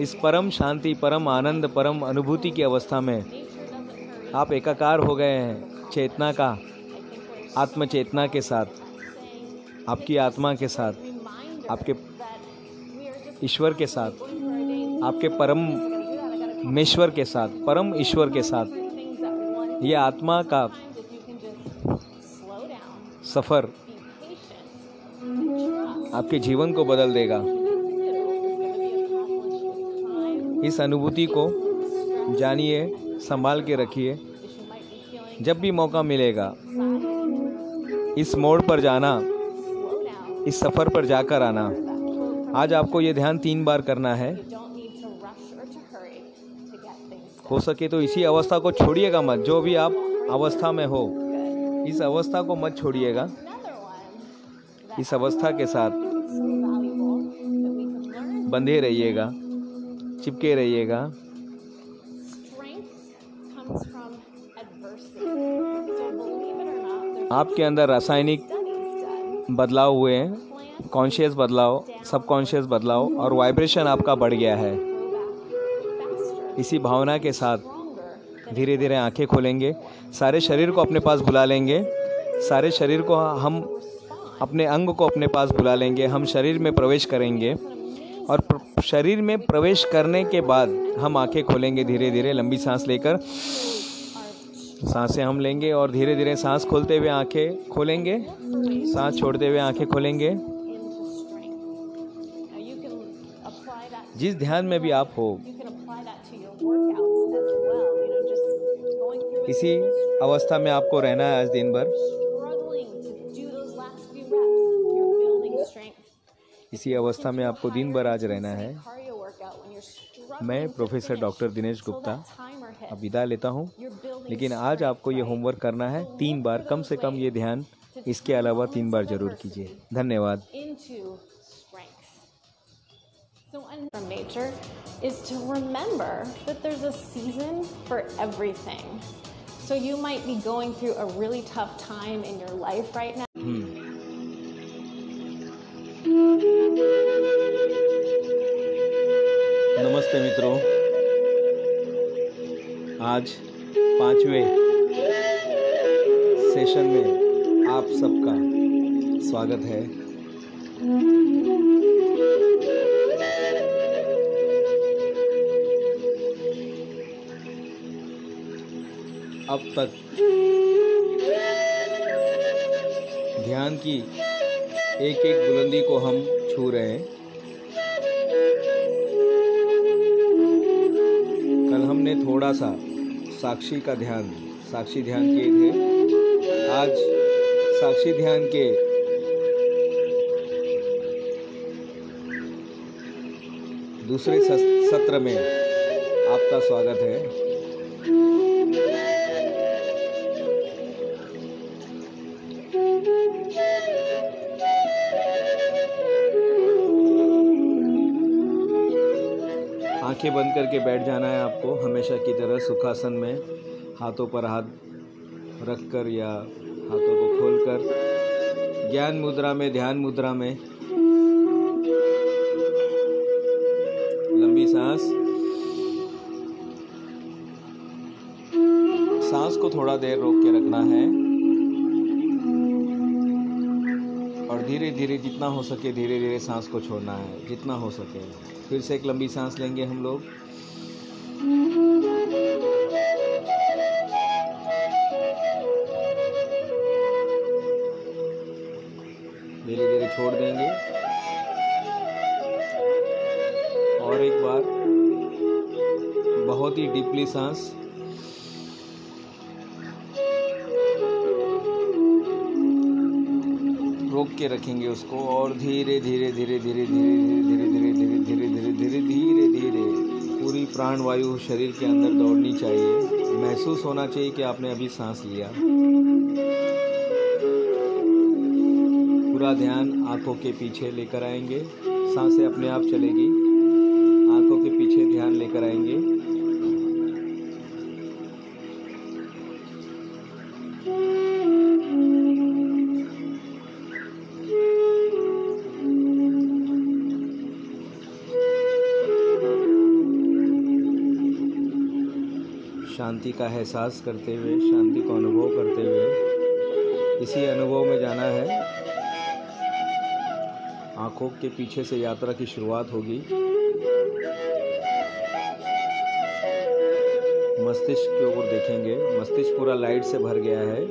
[SPEAKER 1] इस परम शांति, परम आनंद, परम अनुभूति की अवस्था में आप एकाकार हो गए हैं चेतना का आत्म चेतना के साथ, आपकी आत्मा के साथ, आपके ईश्वर के साथ, आपके परम मेश्वर के साथ, परम ईश्वर के साथ, ये आत्मा का सफ़र आपके जीवन को बदल देगा। इस अनुभूति को जानिए, संभाल के रखिए। जब भी मौका मिलेगा, इस मोड़ पर जाना, इस सफ़र पर जाकर आना। आज आपको ये ध्यान तीन बार करना है। हो सके तो इसी अवस्था को छोड़िएगा मत, जो भी आप अवस्था में हो। इस अवस्था को मत छोड़िएगा। इस अवस्था के साथ बंधे रहिएगा चिपके रहिएगा। आपके अंदर रासायनिक बदलाव हुए हैं कॉन्शियस बदलाव सब कॉन्शियस बदलाव और वाइब्रेशन आपका बढ़ गया है। इसी भावना के साथ धीरे धीरे आँखें खोलेंगे सारे शरीर को अपने पास बुला लेंगे सारे शरीर को हम अपने अंग को अपने पास बुला लेंगे, हम शरीर में प्रवेश करेंगे। और शरीर में प्रवेश करने के बाद हम आँखें खोलेंगे धीरे धीरे लंबी सांस लेकर। साँसें हम लेंगे और धीरे धीरे सांस खोलते हुए आँखें खोलेंगे। सांस छोड़ते हुए आँखें खोलेंगे। जिस ध्यान में भी आप हो, इसी अवस्था में आपको रहना है आज दिन भर। इसी अवस्था में आपको दिन भर आज रहना है मैं प्रोफेसर डॉक्टर दिनेश गुप्ता अब विदा लेता हूँ लेकिन आज आपको ये होमवर्क करना है तीन बार कम से कम ये ध्यान इसके अलावा तीन बार ज़रूर कीजिए धन्यवाद from nature is to remember that there's a season for everything. So you might be going through a really tough time in your life right now. नमस्ते मित्रों। आज पाँचवें सेशन में आप सबका स्वागत है। अब तक ध्यान की एक एक बुलंदी को हम छू रहे हैं। थोड़ा सा साक्षी का ध्यान, साक्षी ध्यान किए थे आज साक्षी ध्यान के दूसरे सत्र में आपका स्वागत है। आँखें बंद करके बैठ जाना है आपको हमेशा की तरह सुखासन में, हाथों पर हाथ रख कर या हाथों को खोल कर ज्ञान मुद्रा में, ध्यान मुद्रा में। लंबी सांस। सांस को थोड़ा देर रोक के रखना है। और धीरे धीरे जितना हो सके धीरे धीरे सांस को छोड़ना है, जितना हो सके। फिर से एक लंबी सांस लेंगे हम लोग। धीरे धीरे छोड़ देंगे। और एक बार, बहुत ही डीपली सांस। के रखेंगे उसको और धीरे धीरे धीरे धीरे धीरे धीरे धीरे धीरे धीरे धीरे धीरे धीरे धीरे पूरी प्राण वायु शरीर के अंदर दौड़नी चाहिए महसूस होना चाहिए कि आपने अभी सांस लिया पूरा ध्यान आँखों के पीछे लेकर आएँगे साँसें अपने आप चलेगी आँखों के पीछे ध्यान लेकर आएँगे शांति का एहसास करते हुए, शांति को अनुभव करते हुए, इसी अनुभव में जाना है। आँखों के पीछे से यात्रा की शुरुआत होगी। मस्तिष्क की ओर देखेंगे। मस्तिष्क पूरा लाइट से भर गया है।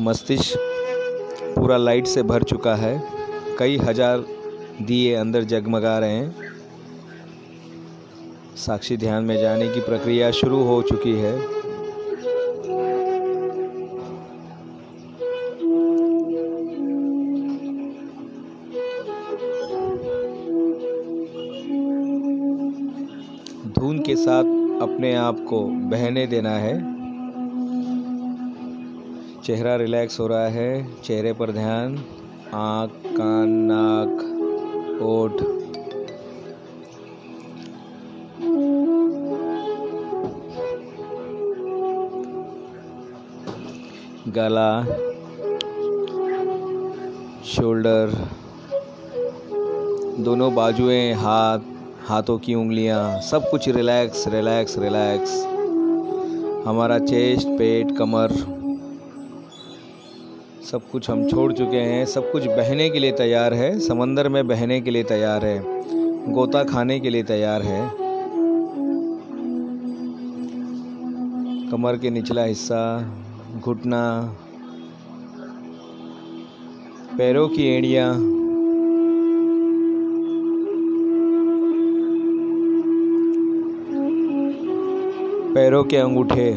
[SPEAKER 1] मस्तिष्क पूरा लाइट से भर चुका है। कई हज़ार दिए अंदर जगमगा रहे हैं। साक्षी ध्यान में जाने की प्रक्रिया शुरू हो चुकी है। धुन के साथ अपने आप को बहने देना है। चेहरा रिलैक्स हो रहा है, चेहरे पर ध्यान, आँख, कान, नाक। ओठ गला, शोल्डर, दोनों बाजुएँ, हाथ, हाथों की उंगलियाँ, सब कुछ रिलैक्स रिलैक्स रिलैक्स हमारा चेस्ट पेट, कमर। सब कुछ हम छोड़ चुके हैं, सब कुछ बहने के लिए तैयार है, समंदर में बहने के लिए तैयार है, गोता खाने के लिए तैयार है। कमर के निचला हिस्सा, घुटना, पैरों की एड़ियाँ, पैरों के अंगूठे,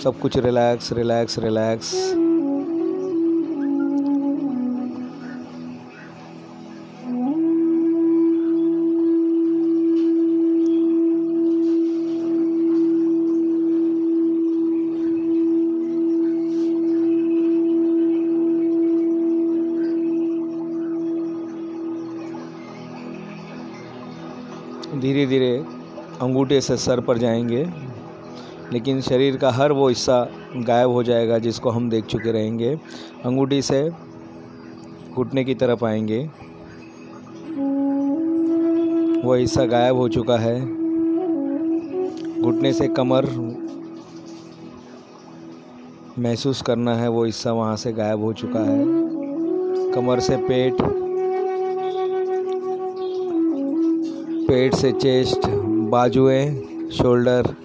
[SPEAKER 1] सब कुछ रिलैक्स रिलैक्स रिलैक्स धीरे धीरे अंगूठे से सर पर जाएँगे, लेकिन शरीर का हर वो हिस्सा गायब हो जाएगा जिसको हम देख चुके रहेंगे। अंगूठी से घुटने की तरफ़ आएँगे। वो हिस्सा गायब हो चुका है। घुटने से कमर महसूस करना है, वो हिस्सा वहाँ से गायब हो चुका है। कमर से पेट पेट से चेस्ट, बाजुएँ, शोल्डर।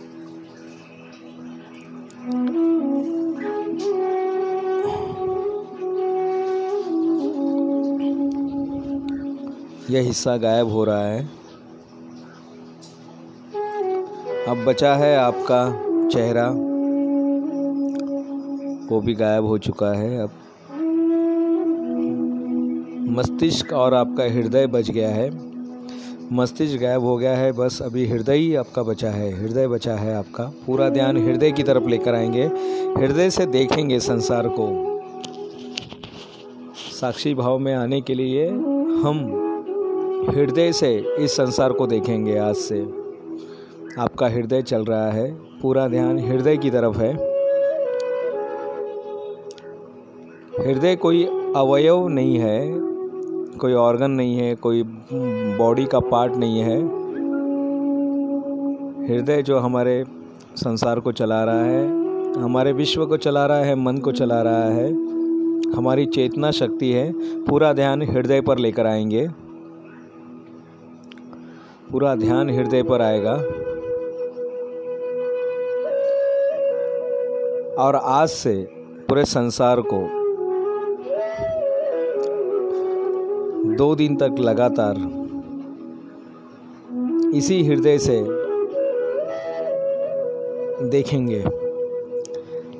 [SPEAKER 1] यह हिस्सा गायब हो रहा है। अब बचा है आपका चेहरा। वो भी गायब हो चुका है अब। मस्तिष्क और आपका हृदय बच गया है। मस्तिष्क गायब हो गया है, बस अभी हृदय ही आपका बचा है, हृदय बचा है आपका। पूरा ध्यान हृदय की तरफ़ लेकर आएँगे, हृदय से देखेंगे संसार को। साक्षी भाव में आने के लिए हम हृदय से इस संसार को देखेंगे आज से। आपका हृदय चल रहा है, पूरा ध्यान हृदय की तरफ़ है। हृदय कोई अवयव नहीं है कोई ऑर्गन नहीं है, कोई बॉडी का पार्ट नहीं है। हृदय जो हमारे संसार को चला रहा है, हमारे विश्व को चला रहा है, मन को चला रहा है, हमारी चेतना शक्ति है, पूरा ध्यान हृदय पर लेकर आएँगे। पूरा ध्यान हृदय पर आएगा। और आज से पूरे संसार को दो दिन तक लगातार इसी हृदय से देखेंगे।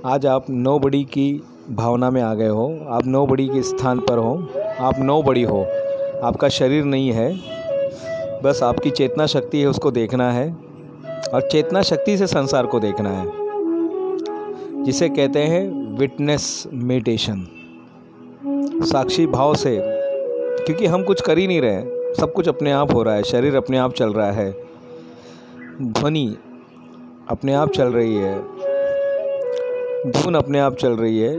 [SPEAKER 1] आज आप नो बड़ी की भावना में आ गए हो। आप नो बड़ी के स्थान पर हो। आप नो बड़ी हो। आपका शरीर नहीं है। बस आपकी चेतना शक्ति है, उसको देखना है। और चेतना शक्ति से संसार को देखना है, जिसे कहते हैं विटनेस मेडिटेशन साक्षी भाव से क्योंकि हम कुछ कर ही नहीं रहे हैं। सब कुछ अपने आप हो रहा है, शरीर अपने आप चल रहा है। ध्वनि अपने आप चल रही है। धुन अपने आप चल रही है।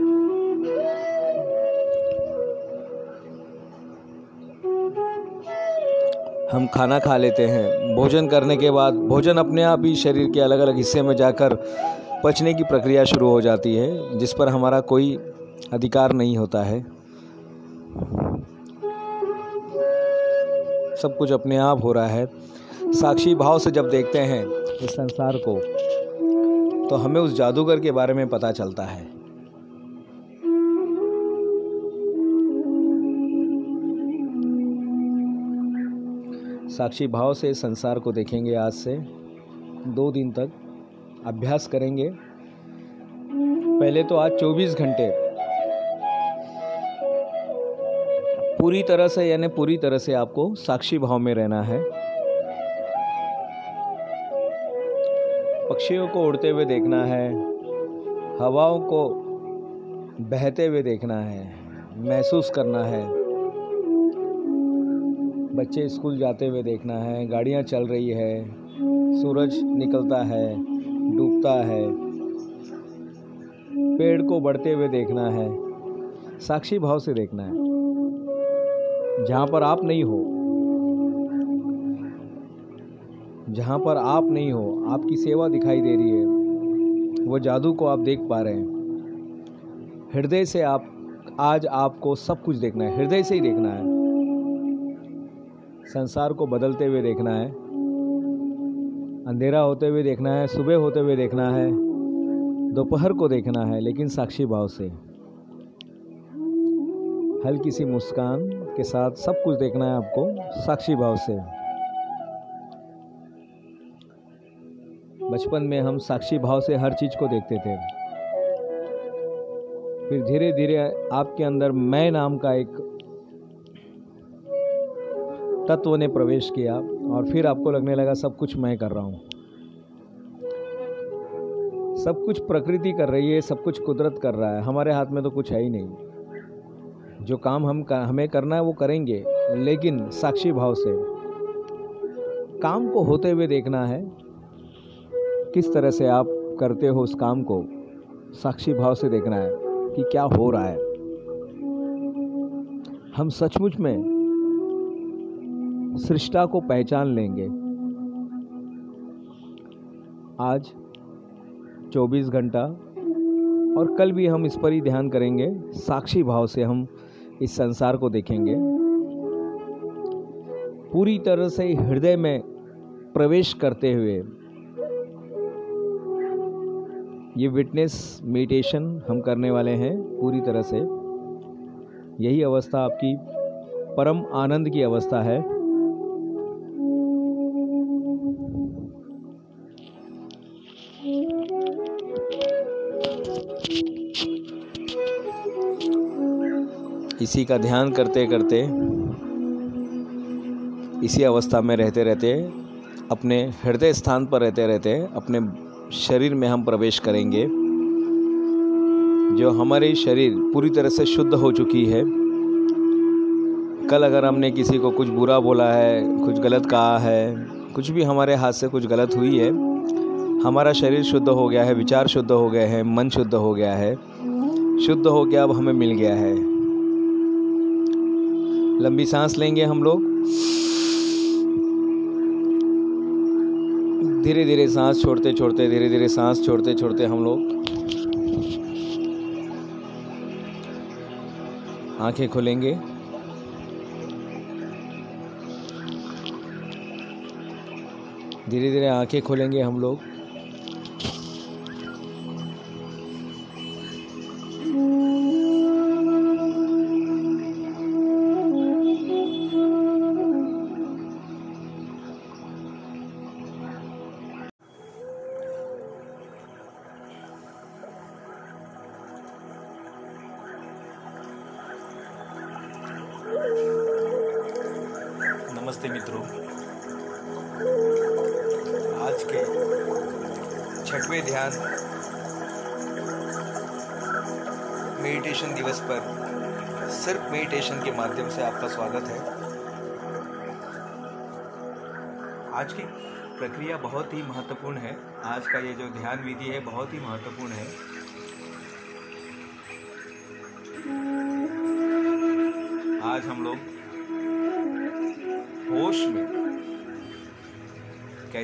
[SPEAKER 1] हम खाना खा लेते हैं। भोजन करने के बाद, भोजन अपने आप ही शरीर के अलग अलग हिस्से में जाकर पचने की प्रक्रिया शुरू हो जाती है, जिस पर हमारा कोई अधिकार नहीं होता है। सब कुछ अपने आप हो रहा है। साक्षी भाव से जब देखते हैं इस संसार को तो हमें उस जादूगर के बारे में पता चलता है। साक्षी भाव से इस संसार को देखेंगे आज से। दो दिन तक अभ्यास करेंगे। पहले तो आज 24 घंटे पूरी तरह से यानी पूरी तरह से आपको साक्षी भाव में रहना है। पक्षियों को उड़ते हुए देखना है, हवाओं को बहते हुए देखना है, महसूस करना है। बच्चे स्कूल जाते हुए देखना है, गाड़ियाँ चल रही है, सूरज निकलता है, डूबता है। पेड़ को बढ़ते हुए देखना है, साक्षी भाव से देखना है। जहाँ पर आप नहीं हो, जहाँ पर आप नहीं हो, आपकी सेवा दिखाई दे रही है। वो जादू को आप देख पा रहे हैं। हृदय से आप, आज आपको सब कुछ देखना है। हृदय से ही देखना है। संसार को बदलते हुए देखना है। अंधेरा होते हुए देखना है। सुबह होते हुए देखना है। दोपहर को देखना है, लेकिन साक्षी भाव से। हल्की सी मुस्कान। के साथ सब कुछ देखना है आपको, साक्षी भाव से। बचपन में हम साक्षी भाव से हर चीज़ को देखते थे। फिर धीरे धीरे आपके अंदर मैं नाम का एक तत्व ने प्रवेश किया और फिर आपको लगने लगा सब कुछ मैं कर रहा हूँ। सब कुछ प्रकृति कर रही है, सब कुछ कुदरत कर रहा है। हमारे हाथ में तो कुछ है ही नहीं। जो काम हम हमें करना है वो करेंगे, लेकिन साक्षी भाव से। काम को होते हुए देखना है, किस तरह से आप करते हो उस काम को, साक्षी भाव से देखना है कि क्या हो रहा है। हम सचमुच में सृष्टा को पहचान लेंगे। आज 24 घंटा, और कल भी हम इस पर ही ध्यान करेंगे, साक्षी भाव से हम इस संसार को देखेंगे। पूरी तरह से हृदय में प्रवेश करते हुए ये विटनेस मेडिटेशन हम करने वाले हैं पूरी तरह से। यही अवस्था आपकी परम आनंद की अवस्था है। इसी का ध्यान करते करते इसी अवस्था में रहते रहते, अपने हृदय स्थान पर रहते रहते, अपने शरीर में हम प्रवेश करेंगे। जो हमारी शरीर पूरी तरह से शुद्ध हो चुकी है। कल अगर हमने किसी को कुछ बुरा बोला है, कुछ गलत कहा है, कुछ भी हमारे हाथ से कुछ गलत हुई है, हमारा शरीर शुद्ध हो गया है, विचार शुद्ध हो गए हैं, मन शुद्ध हो गया है, शुद्ध हो गया अब हमें मिल गया है। लंबी सांस लेंगे हम लोग। धीरे धीरे सांस छोड़ते छोड़ते धीरे धीरे सांस छोड़ते छोड़ते हम लोग। आँखें खोलेंगे। धीरे धीरे आँखें खोलेंगे हम लोग।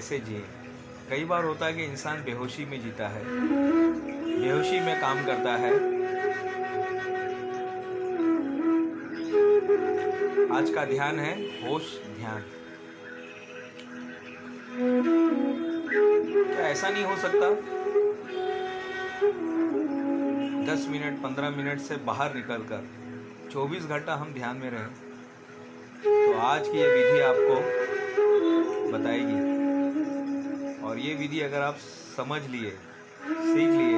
[SPEAKER 1] कैसे जिए। कई बार होता है कि इंसान बेहोशी में जीता है। बेहोशी में काम करता है। आज का ध्यान है होश ध्यान। क्या ऐसा नहीं हो सकता? दस मिनट, पंद्रह मिनट से बाहर निकलकर 24 घंटा हम ध्यान में रहें तो आज की ये विधि आपको बताएगी। ये विधि अगर आप समझ लिए, सीख लिए,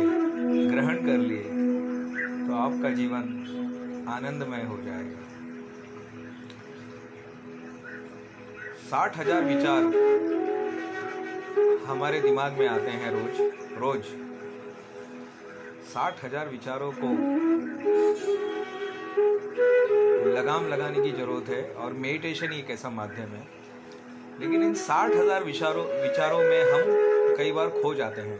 [SPEAKER 1] ग्रहण कर लिए तो आपका जीवन आनंदमय हो जाएगा। साठ हज़ार विचार हमारे दिमाग में आते हैं रोज रोज। साठ हज़ार विचारों को लगाम लगाने की ज़रूरत है और मेडिटेशन ही एक ऐसा माध्यम है। लेकिन इन साठ हज़ार विचारों विचारों में हम कई बार खो जाते हैं।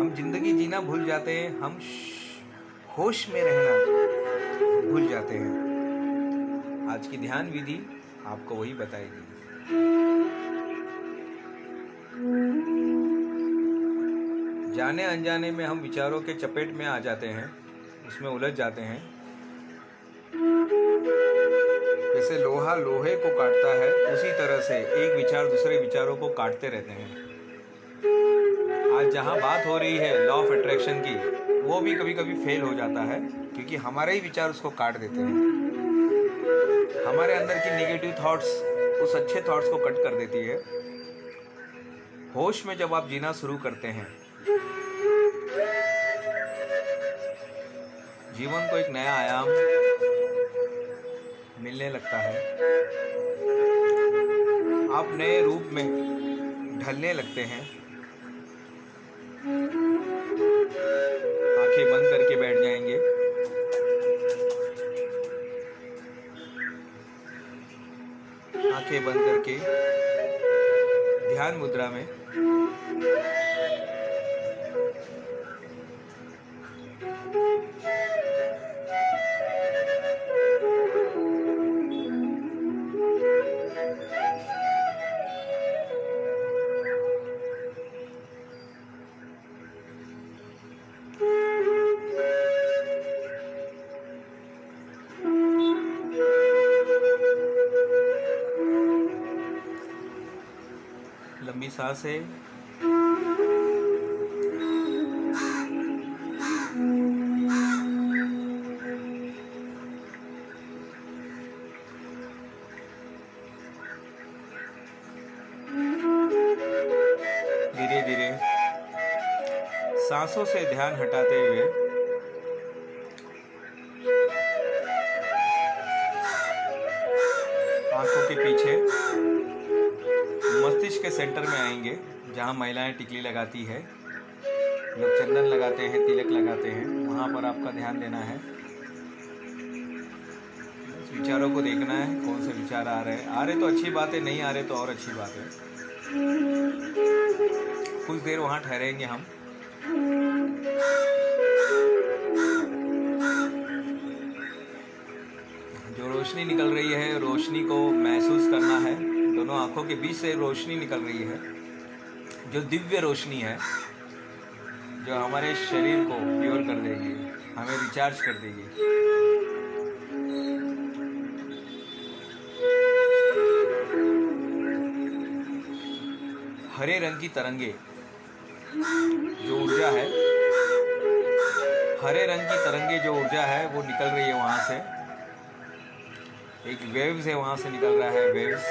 [SPEAKER 1] हम ज़िंदगी जीना भूल जाते हैं, हम होश में रहना भूल जाते हैं। आज की ध्यान विधि आपको वही बताएगी। जाने अनजाने में हम विचारों के चपेट में आ जाते हैं, उसमें उलझ जाते हैं। जैसे लोहा लोहे को काटता है, उसी तरह से एक विचार दूसरे विचारों को काटते रहते हैं। आज जहाँ बात हो रही है लॉ ऑफ़ अट्रैक्शन की, वो भी कभी कभी फेल हो जाता है, क्योंकि हमारे ही विचार उसको काट देते हैं। हमारे अंदर की नेगेटिव थॉट्स उस अच्छे थॉट्स को कट कर देती है। होश में जब आप जीना शुरू करते हैं, जीवन को एक नया आयाम मिलने लगता है। आप नए रूप में ढलने लगते हैं। आँखें बंद करके बैठ जाएँगे। आँखें बंद करके ध्यान मुद्रा में लंबी से। धीरे धीरे सांसों से ध्यान हटाते हुए महिलाएँ टिकली लगाती है। लोग चंदन लगाते हैं, तिलक लगाते हैं, वहाँ पर आपका ध्यान देना है। विचारों को देखना है, कौन से विचार आ रहे हैं। आ रहे तो अच्छी बात है नहीं आ रहे तो और अच्छी बात। है कुछ देर वहाँ ठहरेंगे हम। जो रोशनी निकल रही है, रोशनी को महसूस करना है। दोनों आँखों के बीच से रोशनी निकल रही है। जो दिव्य रोशनी है, जो हमारे शरीर को प्योर कर देगी, हमें रिचार्ज कर देगी। हरे रंग की तरंगे, जो ऊर्जा है, हरे रंग की तरंगे जो ऊर्जा है, वो निकल रही है वहाँ से। एक वेव्स है, वहाँ से निकल रहा है वेव्स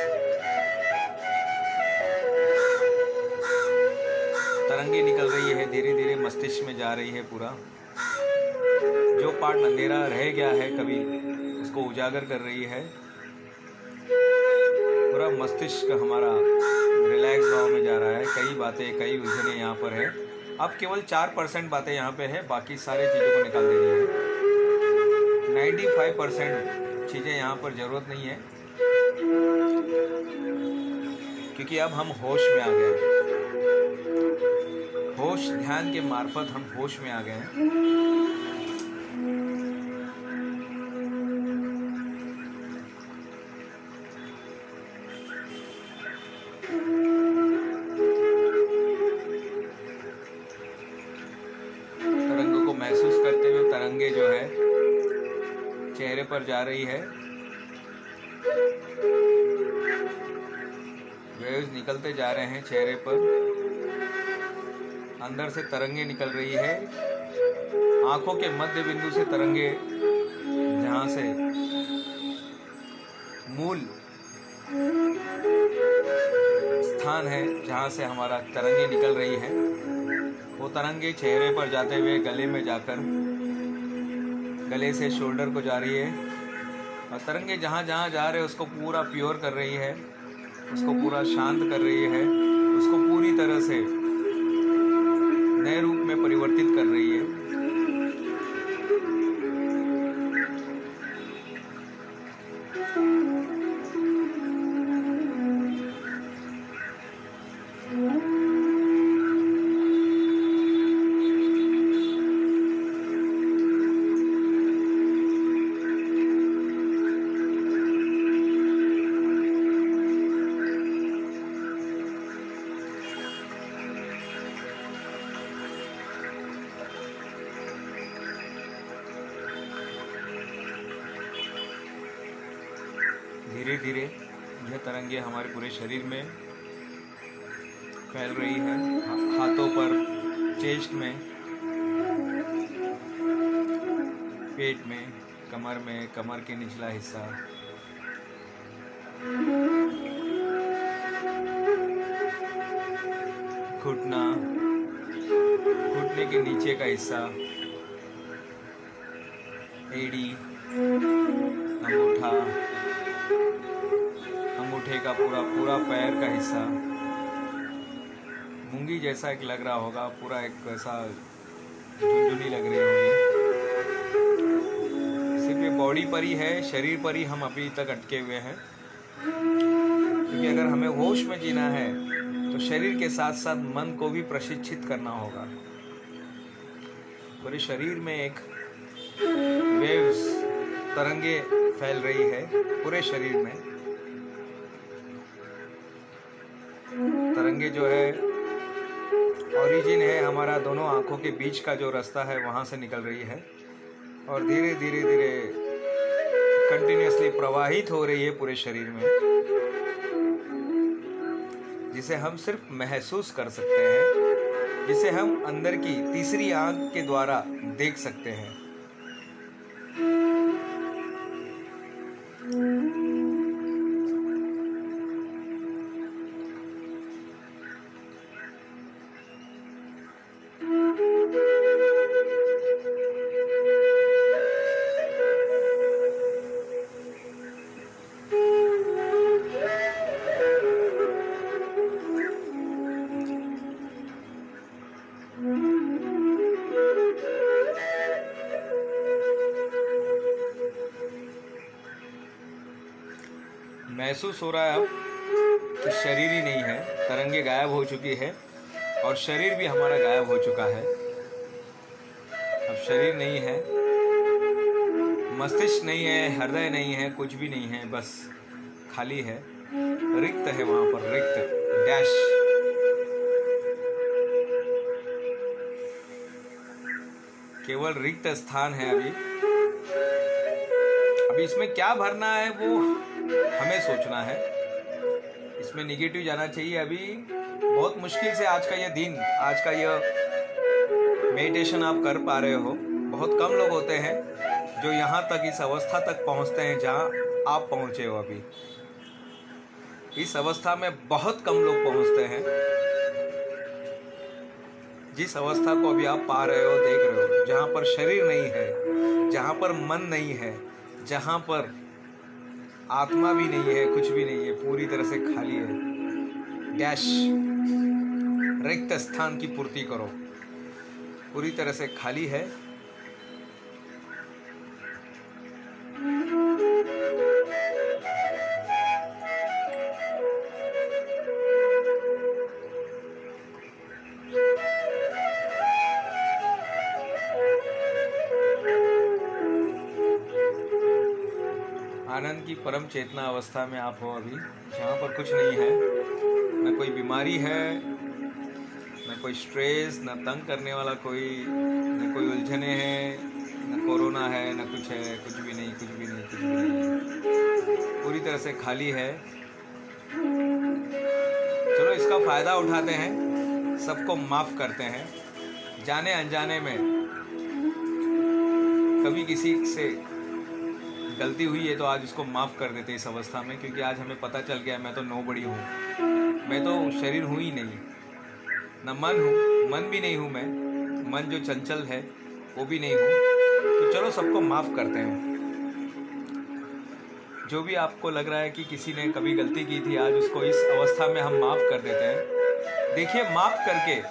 [SPEAKER 1] तरंगे निकल रही है धीरे धीरे मस्तिष्क में जा रही है पूरा। जो पार्ट अंधेरा रह गया है कभी, उसको उजागर कर रही है। पूरा मस्तिष्क हमारा रिलैक्स भाव में जा रहा है। कई बातें, कई उलझने यहाँ पर है। अब केवल चार परसेंट बातें यहाँ पे है, बाकी सारे चीज़ों को निकाल दे रही है। नाइन्टी फाइव परसेंट चीज़ें यहाँ पर ज़रूरत नहीं है। क्योंकि अब हम होश में आ गए। होश ध्यान के मार्फत हम होश में आ गए हैं। अंदर से तरंगे निकल रही है। आँखों के मध्य बिंदु से तरंगे जहाँ से मूल स्थान है, जहाँ से हमारा तरंगे निकल रही है। वो तरंगे चेहरे पर जाते हुए गले में जाकर गले से शोल्डर को जा रही है। और तरंगे जहाँ जहाँ जा रहे उसको पूरा प्योर कर रही है, उसको पूरा शांत कर रही है, उसको पूरी तरह से के निचला हिस्सा। घुटना घुटने के नीचे का हिस्सा। एड़ी, अंगूठा, अंगूठे का पूरा पूरा पैर का हिस्सा। मूँगी जैसा एक लग रहा होगा, पूरा एक वैसा झुंझुनी लग रही होगी। बॉडी पर ही है, शरीर पर ही हम अभी तक अटके हुए हैं। क्योंकि अगर हमें होश में जीना है तो शरीर के साथ साथ मन को भी प्रशिक्षित करना होगा। पूरे शरीर में एक वेव्स, तरंगे फैल रही है पूरे शरीर में। तरंगे जो है ओरिजिन है हमारा दोनों आँखों के बीच का जो रास्ता है, वहाँ से निकल रही है। और धीरे धीरे धीरे कंटिन्यूसली प्रवाहित हो रही है पूरे शरीर में, जिसे हम सिर्फ़ महसूस कर सकते हैं, जिसे हम अंदर की तीसरी आँख के द्वारा देख सकते हैं। महसूस हो रहा है अब कि शरीर ही नहीं है। तरंगे गायब हो चुकी है और शरीर भी हमारा गायब हो चुका है। अब शरीर नहीं है, मस्तिष्क नहीं है, हृदय नहीं है, कुछ भी नहीं है, बस खाली है। रिक्त है वहाँ पर, रिक्त, डैश। केवल रिक्त स्थान है अभी। अभी इसमें क्या भरना है वो? हमें सोचना है। इसमें निगेटिव जाना चाहिए। अभी बहुत मुश्किल से आज का ये दिन, आज का यह मेडिटेशन आप कर पा रहे हो। बहुत कम लोग होते हैं जो यहाँ तक, इस अवस्था तक पहुँचते हैं जहाँ आप पहुँचे हो अभी। इस अवस्था में बहुत कम लोग पहुँचते हैं। जिस अवस्था को अभी आप पा रहे हो, देख रहे हो, जहाँ पर शरीर नहीं है, जहाँ पर मन नहीं है, जहाँ पर आत्मा भी नहीं है, कुछ भी नहीं है, पूरी तरह से खाली है। डैश, रिक्त स्थान की पूर्ति करो। पूरी तरह से खाली है। परम चेतना अवस्था में आप हो अभी, जहाँ पर कुछ नहीं है। न कोई बीमारी है, न कोई स्ट्रेस न तंग करने वाला कोई, न कोई उलझने हैं, न कोरोना है, न कुछ है, कुछ भी नहीं, कुछ भी नहीं, कुछ भी नहीं। पूरी तरह से खाली है। चलो इसका फ़ायदा उठाते हैं, सबको माफ़ करते हैं। जाने अनजाने में कभी किसी से गलती हुई है तो आज उसको माफ़ कर देते इस अवस्था में, क्योंकि आज हमें पता चल गया मैं तो नो बड़ी हूँ। मैं तो शरीर हूँ ही नहीं। न मन हूँ, मन भी नहीं हूँ मैं। मन जो चंचल है, वो भी नहीं हूँ। तो चलो सबको माफ़ करते हैं। जो भी आपको लग रहा है कि किसी ने कभी गलती की थी, आज उसको इस अवस्था में हम माफ़ कर देते हैं। देखिए, माफ़ करके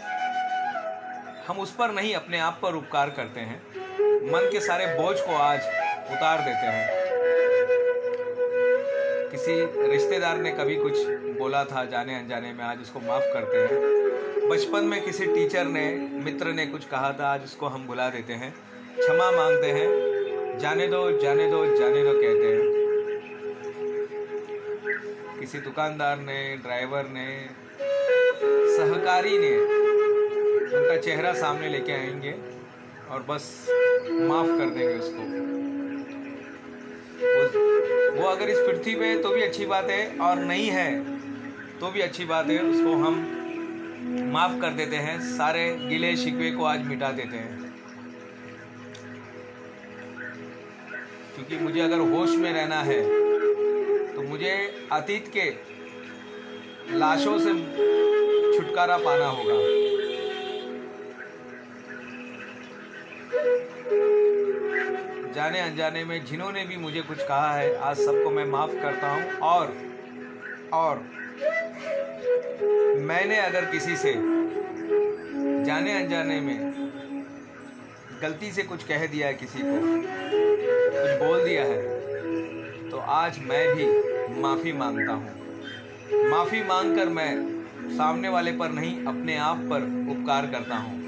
[SPEAKER 1] हम उस पर नहीं, अपने आप पर उपकार करते हैं। मन के सारे बोझ को आज उतार देते हैं। किसी रिश्तेदार ने कभी कुछ बोला था जाने अनजाने में, आज उसको माफ़ करते हैं। बचपन में किसी टीचर ने, मित्र ने कुछ कहा था, आज उसको हम बुला देते हैं। क्षमा मांगते हैं। जाने दो जाने दो जाने दो कहते हैं। किसी दुकानदार ने, ड्राइवर ने, सहकारी ने उनका चेहरा सामने लेके आएँगे और बस माफ़ कर देंगे उसको। वो अगर इस पृथ्वी पे तो भी अच्छी बात है और नहीं है तो भी अच्छी बात है, उसको हम माफ़ कर देते हैं, सारे गिले शिकवे को आज मिटा देते हैं। क्योंकि मुझे अगर होश में रहना है तो मुझे अतीत के लाशों से छुटकारा पाना होगा। जाने अनजाने में जिन्होंने भी मुझे कुछ कहा है, आज सबको मैं माफ़ करता हूँ। और और मैंने अगर किसी से जाने अनजाने में गलती से कुछ कह दिया है किसी को, कुछ बोल दिया है तो आज मैं भी माफ़ी माँगता हूँ। माफ़ी मांगकर मैं सामने वाले पर नहीं, अपने आप पर उपकार करता हूँ।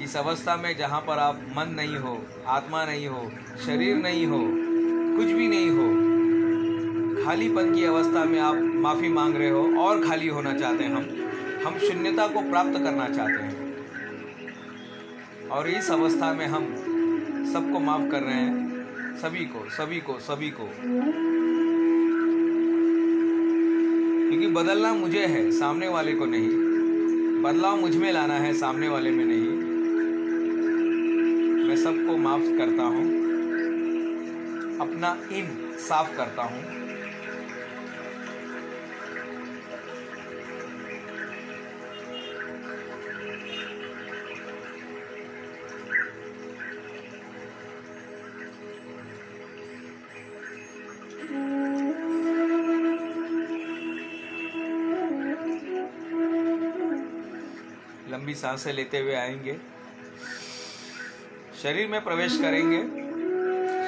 [SPEAKER 1] इस अवस्था में जहाँ पर आप मन नहीं हो, आत्मा नहीं हो, शरीर नहीं हो, कुछ भी नहीं हो, खालीपन की अवस्था में आप माफ़ी मांग रहे हो और खाली होना चाहते हैं हम। हम शून्यता को प्राप्त करना चाहते हैं। और इस अवस्था में हम सबको माफ़ कर रहे हैं। सभी को सभी को सभी को। क्योंकि बदलना मुझे है, सामने वाले को नहीं। बदलाव मुझमें लाना है, सामने वाले में नहीं। मैं सबको माफ़ करता हूँ। अपना इन साफ़ करता हूँ। लंबी साँसें लेते हुए आएँगे। शरीर में प्रवेश करेंगे।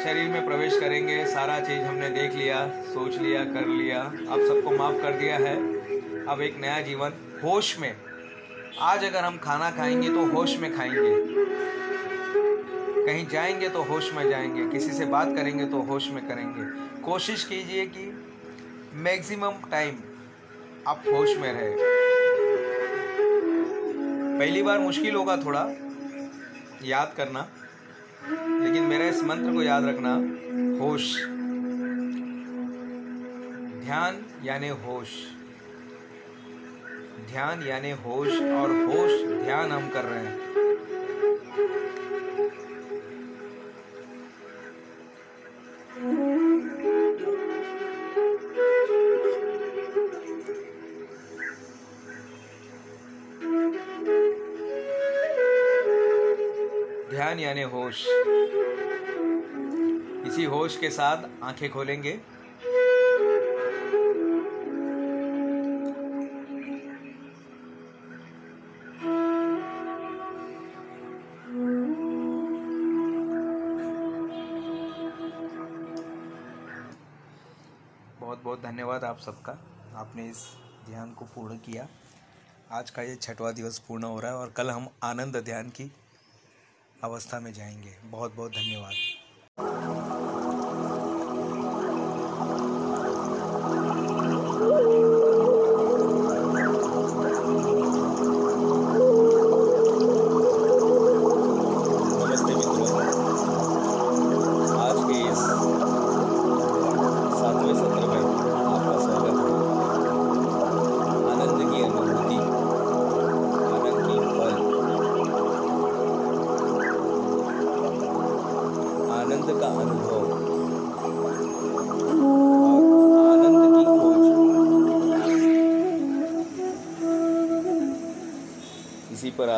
[SPEAKER 1] शरीर में प्रवेश करेंगे। सारा चीज़ हमने देख लिया, सोच लिया, कर लिया। अब सबको माफ़ कर दिया है। अब एक नया जीवन, होश में। आज अगर हम खाना खाएँगे तो होश में खाएँगे। कहीं जाएँगे तो होश में जाएँगे। किसी से बात करेंगे तो होश में करेंगे। कोशिश कीजिए कि मैक्सिमम टाइम आप होश में रहे। पहली बार मुश्किल होगा थोड़ा। याद करना। लेकिन मेरा इस मंत्र को याद रखना, होश। ध्यान यानी होश। ध्यान यानी होश और होश ध्यान हम कर रहे हैं। यानी होश। इसी होश के साथ आँखें खोलेंगे। बहुत बहुत धन्यवाद आप सबका। आपने इस ध्यान को पूर्ण किया। आज का ये छठवा दिवस पूर्ण हो रहा है और कल हम आनंद ध्यान की अवस्था में जाएँगे। बहुत बहुत धन्यवाद।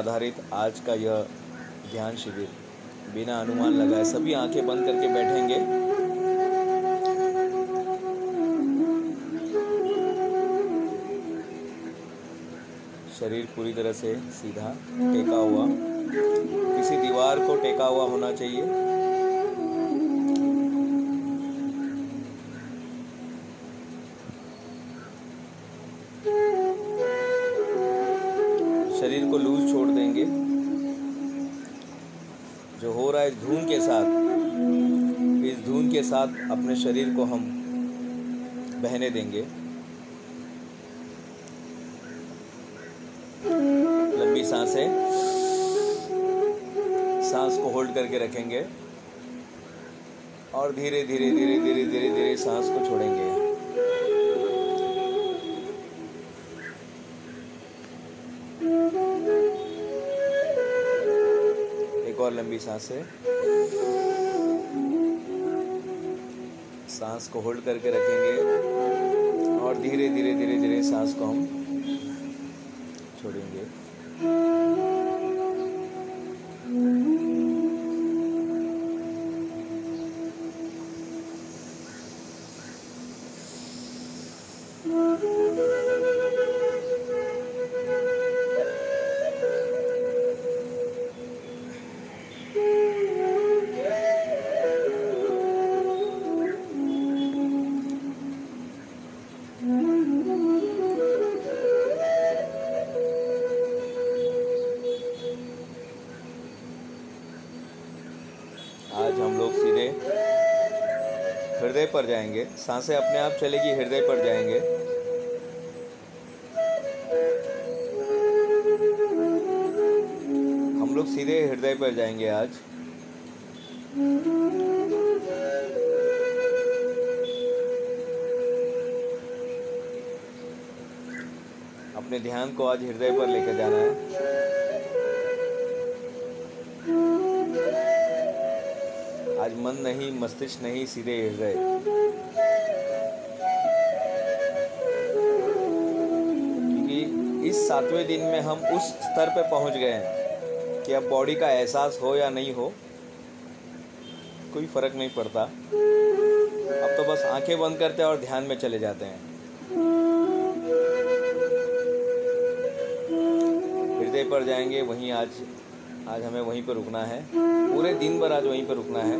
[SPEAKER 1] आधारित आज का यह ध्यान शिविर, बिना अनुमान लगाए सभी आँखें बंद करके बैठेंगे। शरीर पूरी तरह से सीधा टेका हुआ। किसी दीवार को टेका हुआ होना चाहिए। शरीर को लूज छोड़ देंगे। जो हो रहा है धुन के साथ, इस धुन के साथ अपने शरीर को हम बहने देंगे। लंबी साँसें, सांस को होल्ड करके रखेंगे और धीरे धीरे धीरे धीरे धीरे धीरे सांस को छोड़ेंगे। लंबी साँसें। सांस को होल्ड करके रखेंगे। और धीरे धीरे धीरे धीरे सांस को हम साँसें अपने आप चलेगी, हृदय पर जाएँगे। हम लोग सीधे हृदय पर जाएँगे आज। अपने ध्यान को आज हृदय पर लेकर जाना है। आज मन नहीं, मस्तिष्क नहीं, सीधे हृदय। सातवें दिन में हम उस स्तर पे पहुँच गए हैं कि अब बॉडी का एहसास हो या नहीं हो, कोई फ़र्क नहीं पड़ता। अब तो बस आँखें बंद करते हैं और ध्यान में चले जाते हैं। हृदय पर जाएँगे, वहीं आज आज हमें वहीं पर रुकना है। पूरे दिन भर आज वहीं पर रुकना है।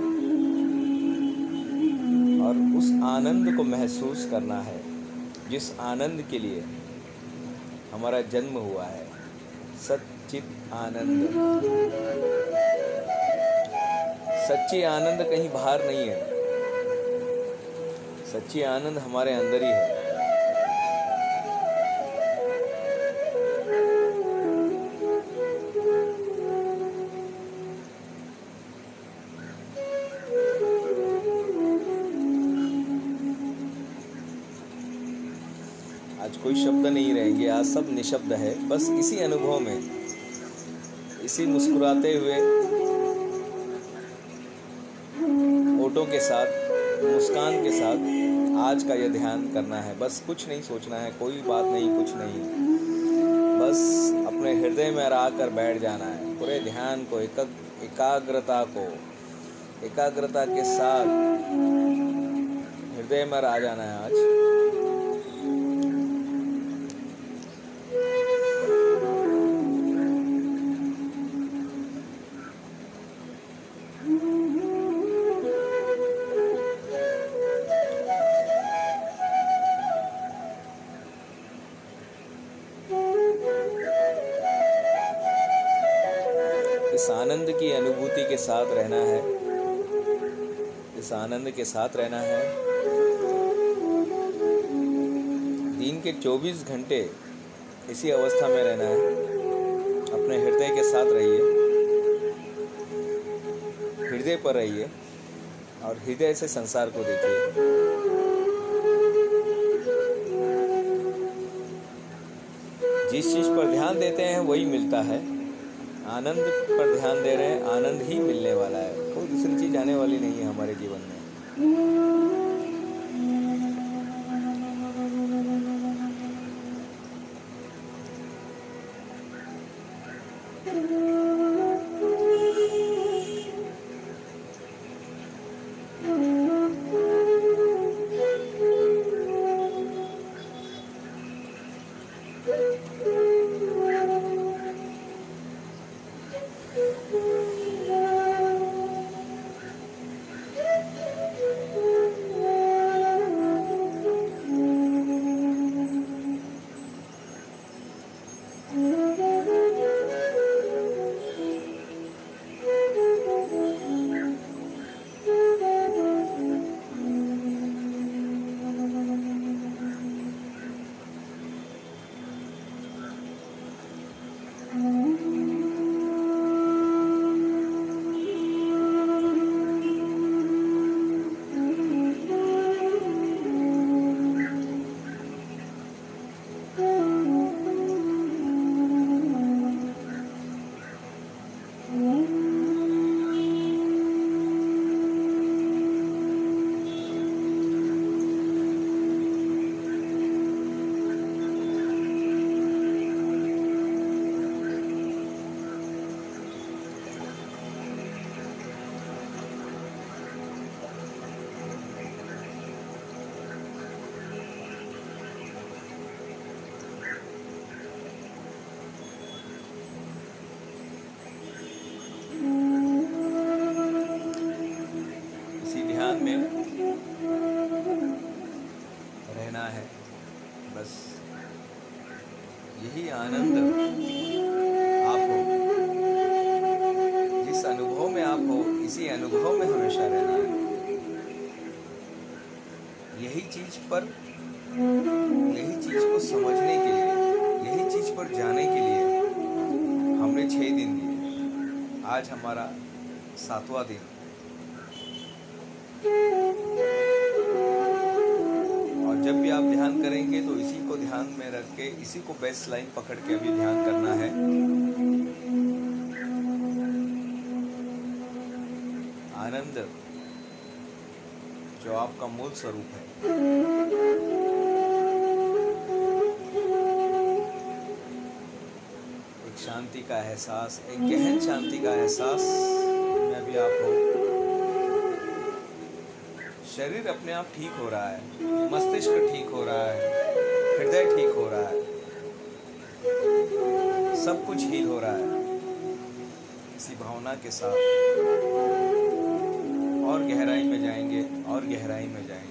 [SPEAKER 1] और उस आनंद को महसूस करना है, जिस आनंद के लिए। हमारा जन्म हुआ है। सचित आनंद सच्ची आनंद कहीं बाहर नहीं है। सच्ची आनंद हमारे अंदर ही है। निशब्द है। बस इसी अनुभव में, इसी मुस्कुराते हुए, ओटों के साथ, मुस्कान के साथ आज का यह ध्यान करना है। बस कुछ नहीं सोचना है, कोई बात नहीं, कुछ नहीं। बस अपने हृदय में आकर बैठ जाना है। पूरे ध्यान को, एक, एकाग्रता को, एकाग्रता के साथ हृदय में आ जाना है। साथ रहना है। दिन के 24 घंटे इसी अवस्था में रहना है। अपने हृदय के साथ रहिए। हृदय पर रहिए और हृदय से संसार को देखिए। जिस चीज़ पर ध्यान देते हैं, वही मिलता है। आनंद पर ध्यान दे रहे हैं, आनंद ही मिलने वाला है। कोई दूसरी चीज़ आने वाली नहीं है हमारे जीवन में। इसी बेस्ट लाइन पकड़ के अभी ध्यान करना है। आनंद, जो आपका मूल स्वरूप है। एक शांति का एहसास, एक गहन शांति का एहसास में अभी आप हो। शरीर अपने आप ठीक हो रहा है, मस्तिष्क ठीक हो रहा है, हृदय ठीक हो रहा है। सब कुछ हील हो रहा है। इसी भावना के साथ। और गहराई में जाएँगे, और गहराई में जाएँगे।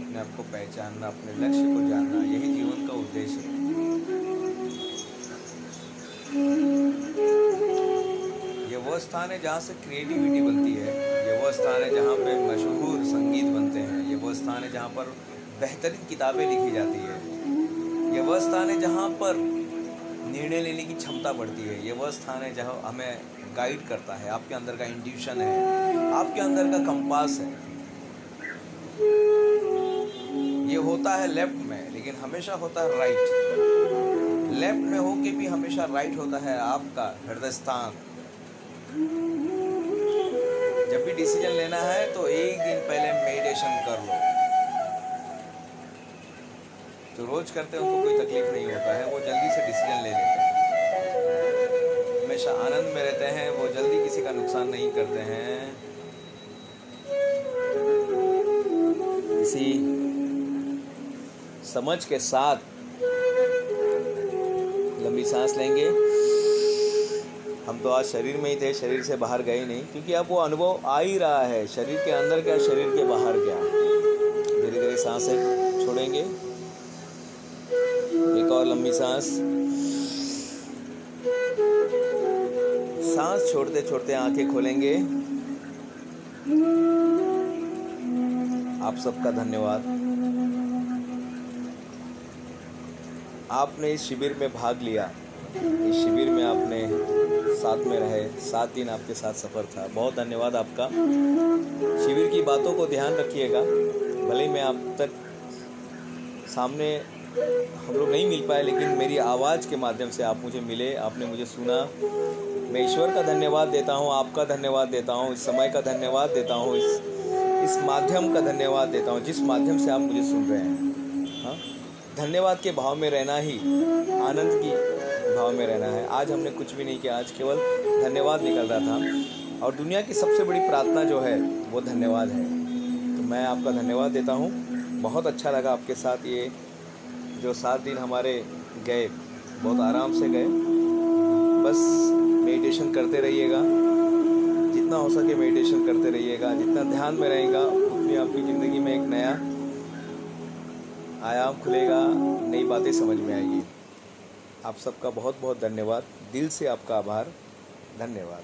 [SPEAKER 1] अपने आप को पहचानना, अपने लक्ष्य को जानना, यही जीवन का उद्देश्य है। ये वह स्थान है जहाँ से क्रिएटिविटी बनती है, ये वह स्थान है जहाँ पे मशहूर संगीत बनते हैं, ये वह स्थान है जहाँ पर बेहतरीन किताबें लिखी जाती है। ये वह स्थान है जहाँ पर निर्णय लेने की क्षमता बढ़ती है, ये वह स्थान है जहाँ हमें गाइड करता है, आपके अंदर का इंट्यूशन है, आपके अंदर का कंपास है। ये होता है लेफ़्ट में, लेकिन हमेशा होता है राइट लेफ़्ट में हो के भी हमेशा राइट होता है आपका हृदय स्थान जब भी डिसीज़न लेना है तो एक दिन पहले मेडिटेशन कर लो. जो रोज करते हैं, उनको कोई तकलीफ़ नहीं होता है, वो जल्दी से डिसीज़न ले लेते हैं. हमेशा आनंद में रहते हैं, वो जल्दी किसी का नुकसान नहीं करते हैं. इसी समझ के साथ लंबी सांस लेंगे। हम तो आज शरीर में ही थे, शरीर से बाहर गए नहीं, क्योंकि अब वो अनुभव आ ही रहा है। शरीर के अंदर क्या, शरीर के बाहर क्या? धीरे धीरे साँसें छोड़ेंगे। एक और लंबी सांस। सांस छोड़ते छोड़ते आँखें खोलेंगे। आप सबका धन्यवाद। आपने इस शिविर में भाग लिया। इस शिविर में आपने साथ में रहे। सात दिन आपके साथ सफ़र था। बहुत धन्यवाद आपका। शिविर की बातों को ध्यान रखिएगा। भले ही मैं आप तक सामने हम लोग नहीं मिल पाए, लेकिन मेरी आवाज़ के माध्यम से आप मुझे मिले, आपने मुझे सुना। मैं ईश्वर का धन्यवाद देता हूँ, आपका धन्यवाद देता हूँ, इस समय का धन्यवाद देता हूँ, इस इस माध्यम का धन्यवाद देता हूँ, जिस माध्यम से आप मुझे सुन रहे हैं। धन्यवाद के भाव में रहना ही, आनंद की भाव में रहना है। आज हमने कुछ भी नहीं किया, आज केवल धन्यवाद निकल रहा था। और दुनिया की सबसे बड़ी प्रार्थना जो है, वो धन्यवाद है। तो मैं आपका धन्यवाद देता हूँ। बहुत अच्छा लगा आपके साथ ये जो सात दिन हमारे गए, बहुत आराम से गए। बस मेडिटेशन करते रहिएगा। जितना हो सके मेडिटेशन करते रहिएगा। जितना ध्यान में रहेगा, उतनी आपकी ज़िंदगी में एक नया आयाम खुलेगा, नई बातें समझ में आएगी। आप सबका बहुत बहुत धन्यवाद। दिल से आपका आभार। धन्यवाद।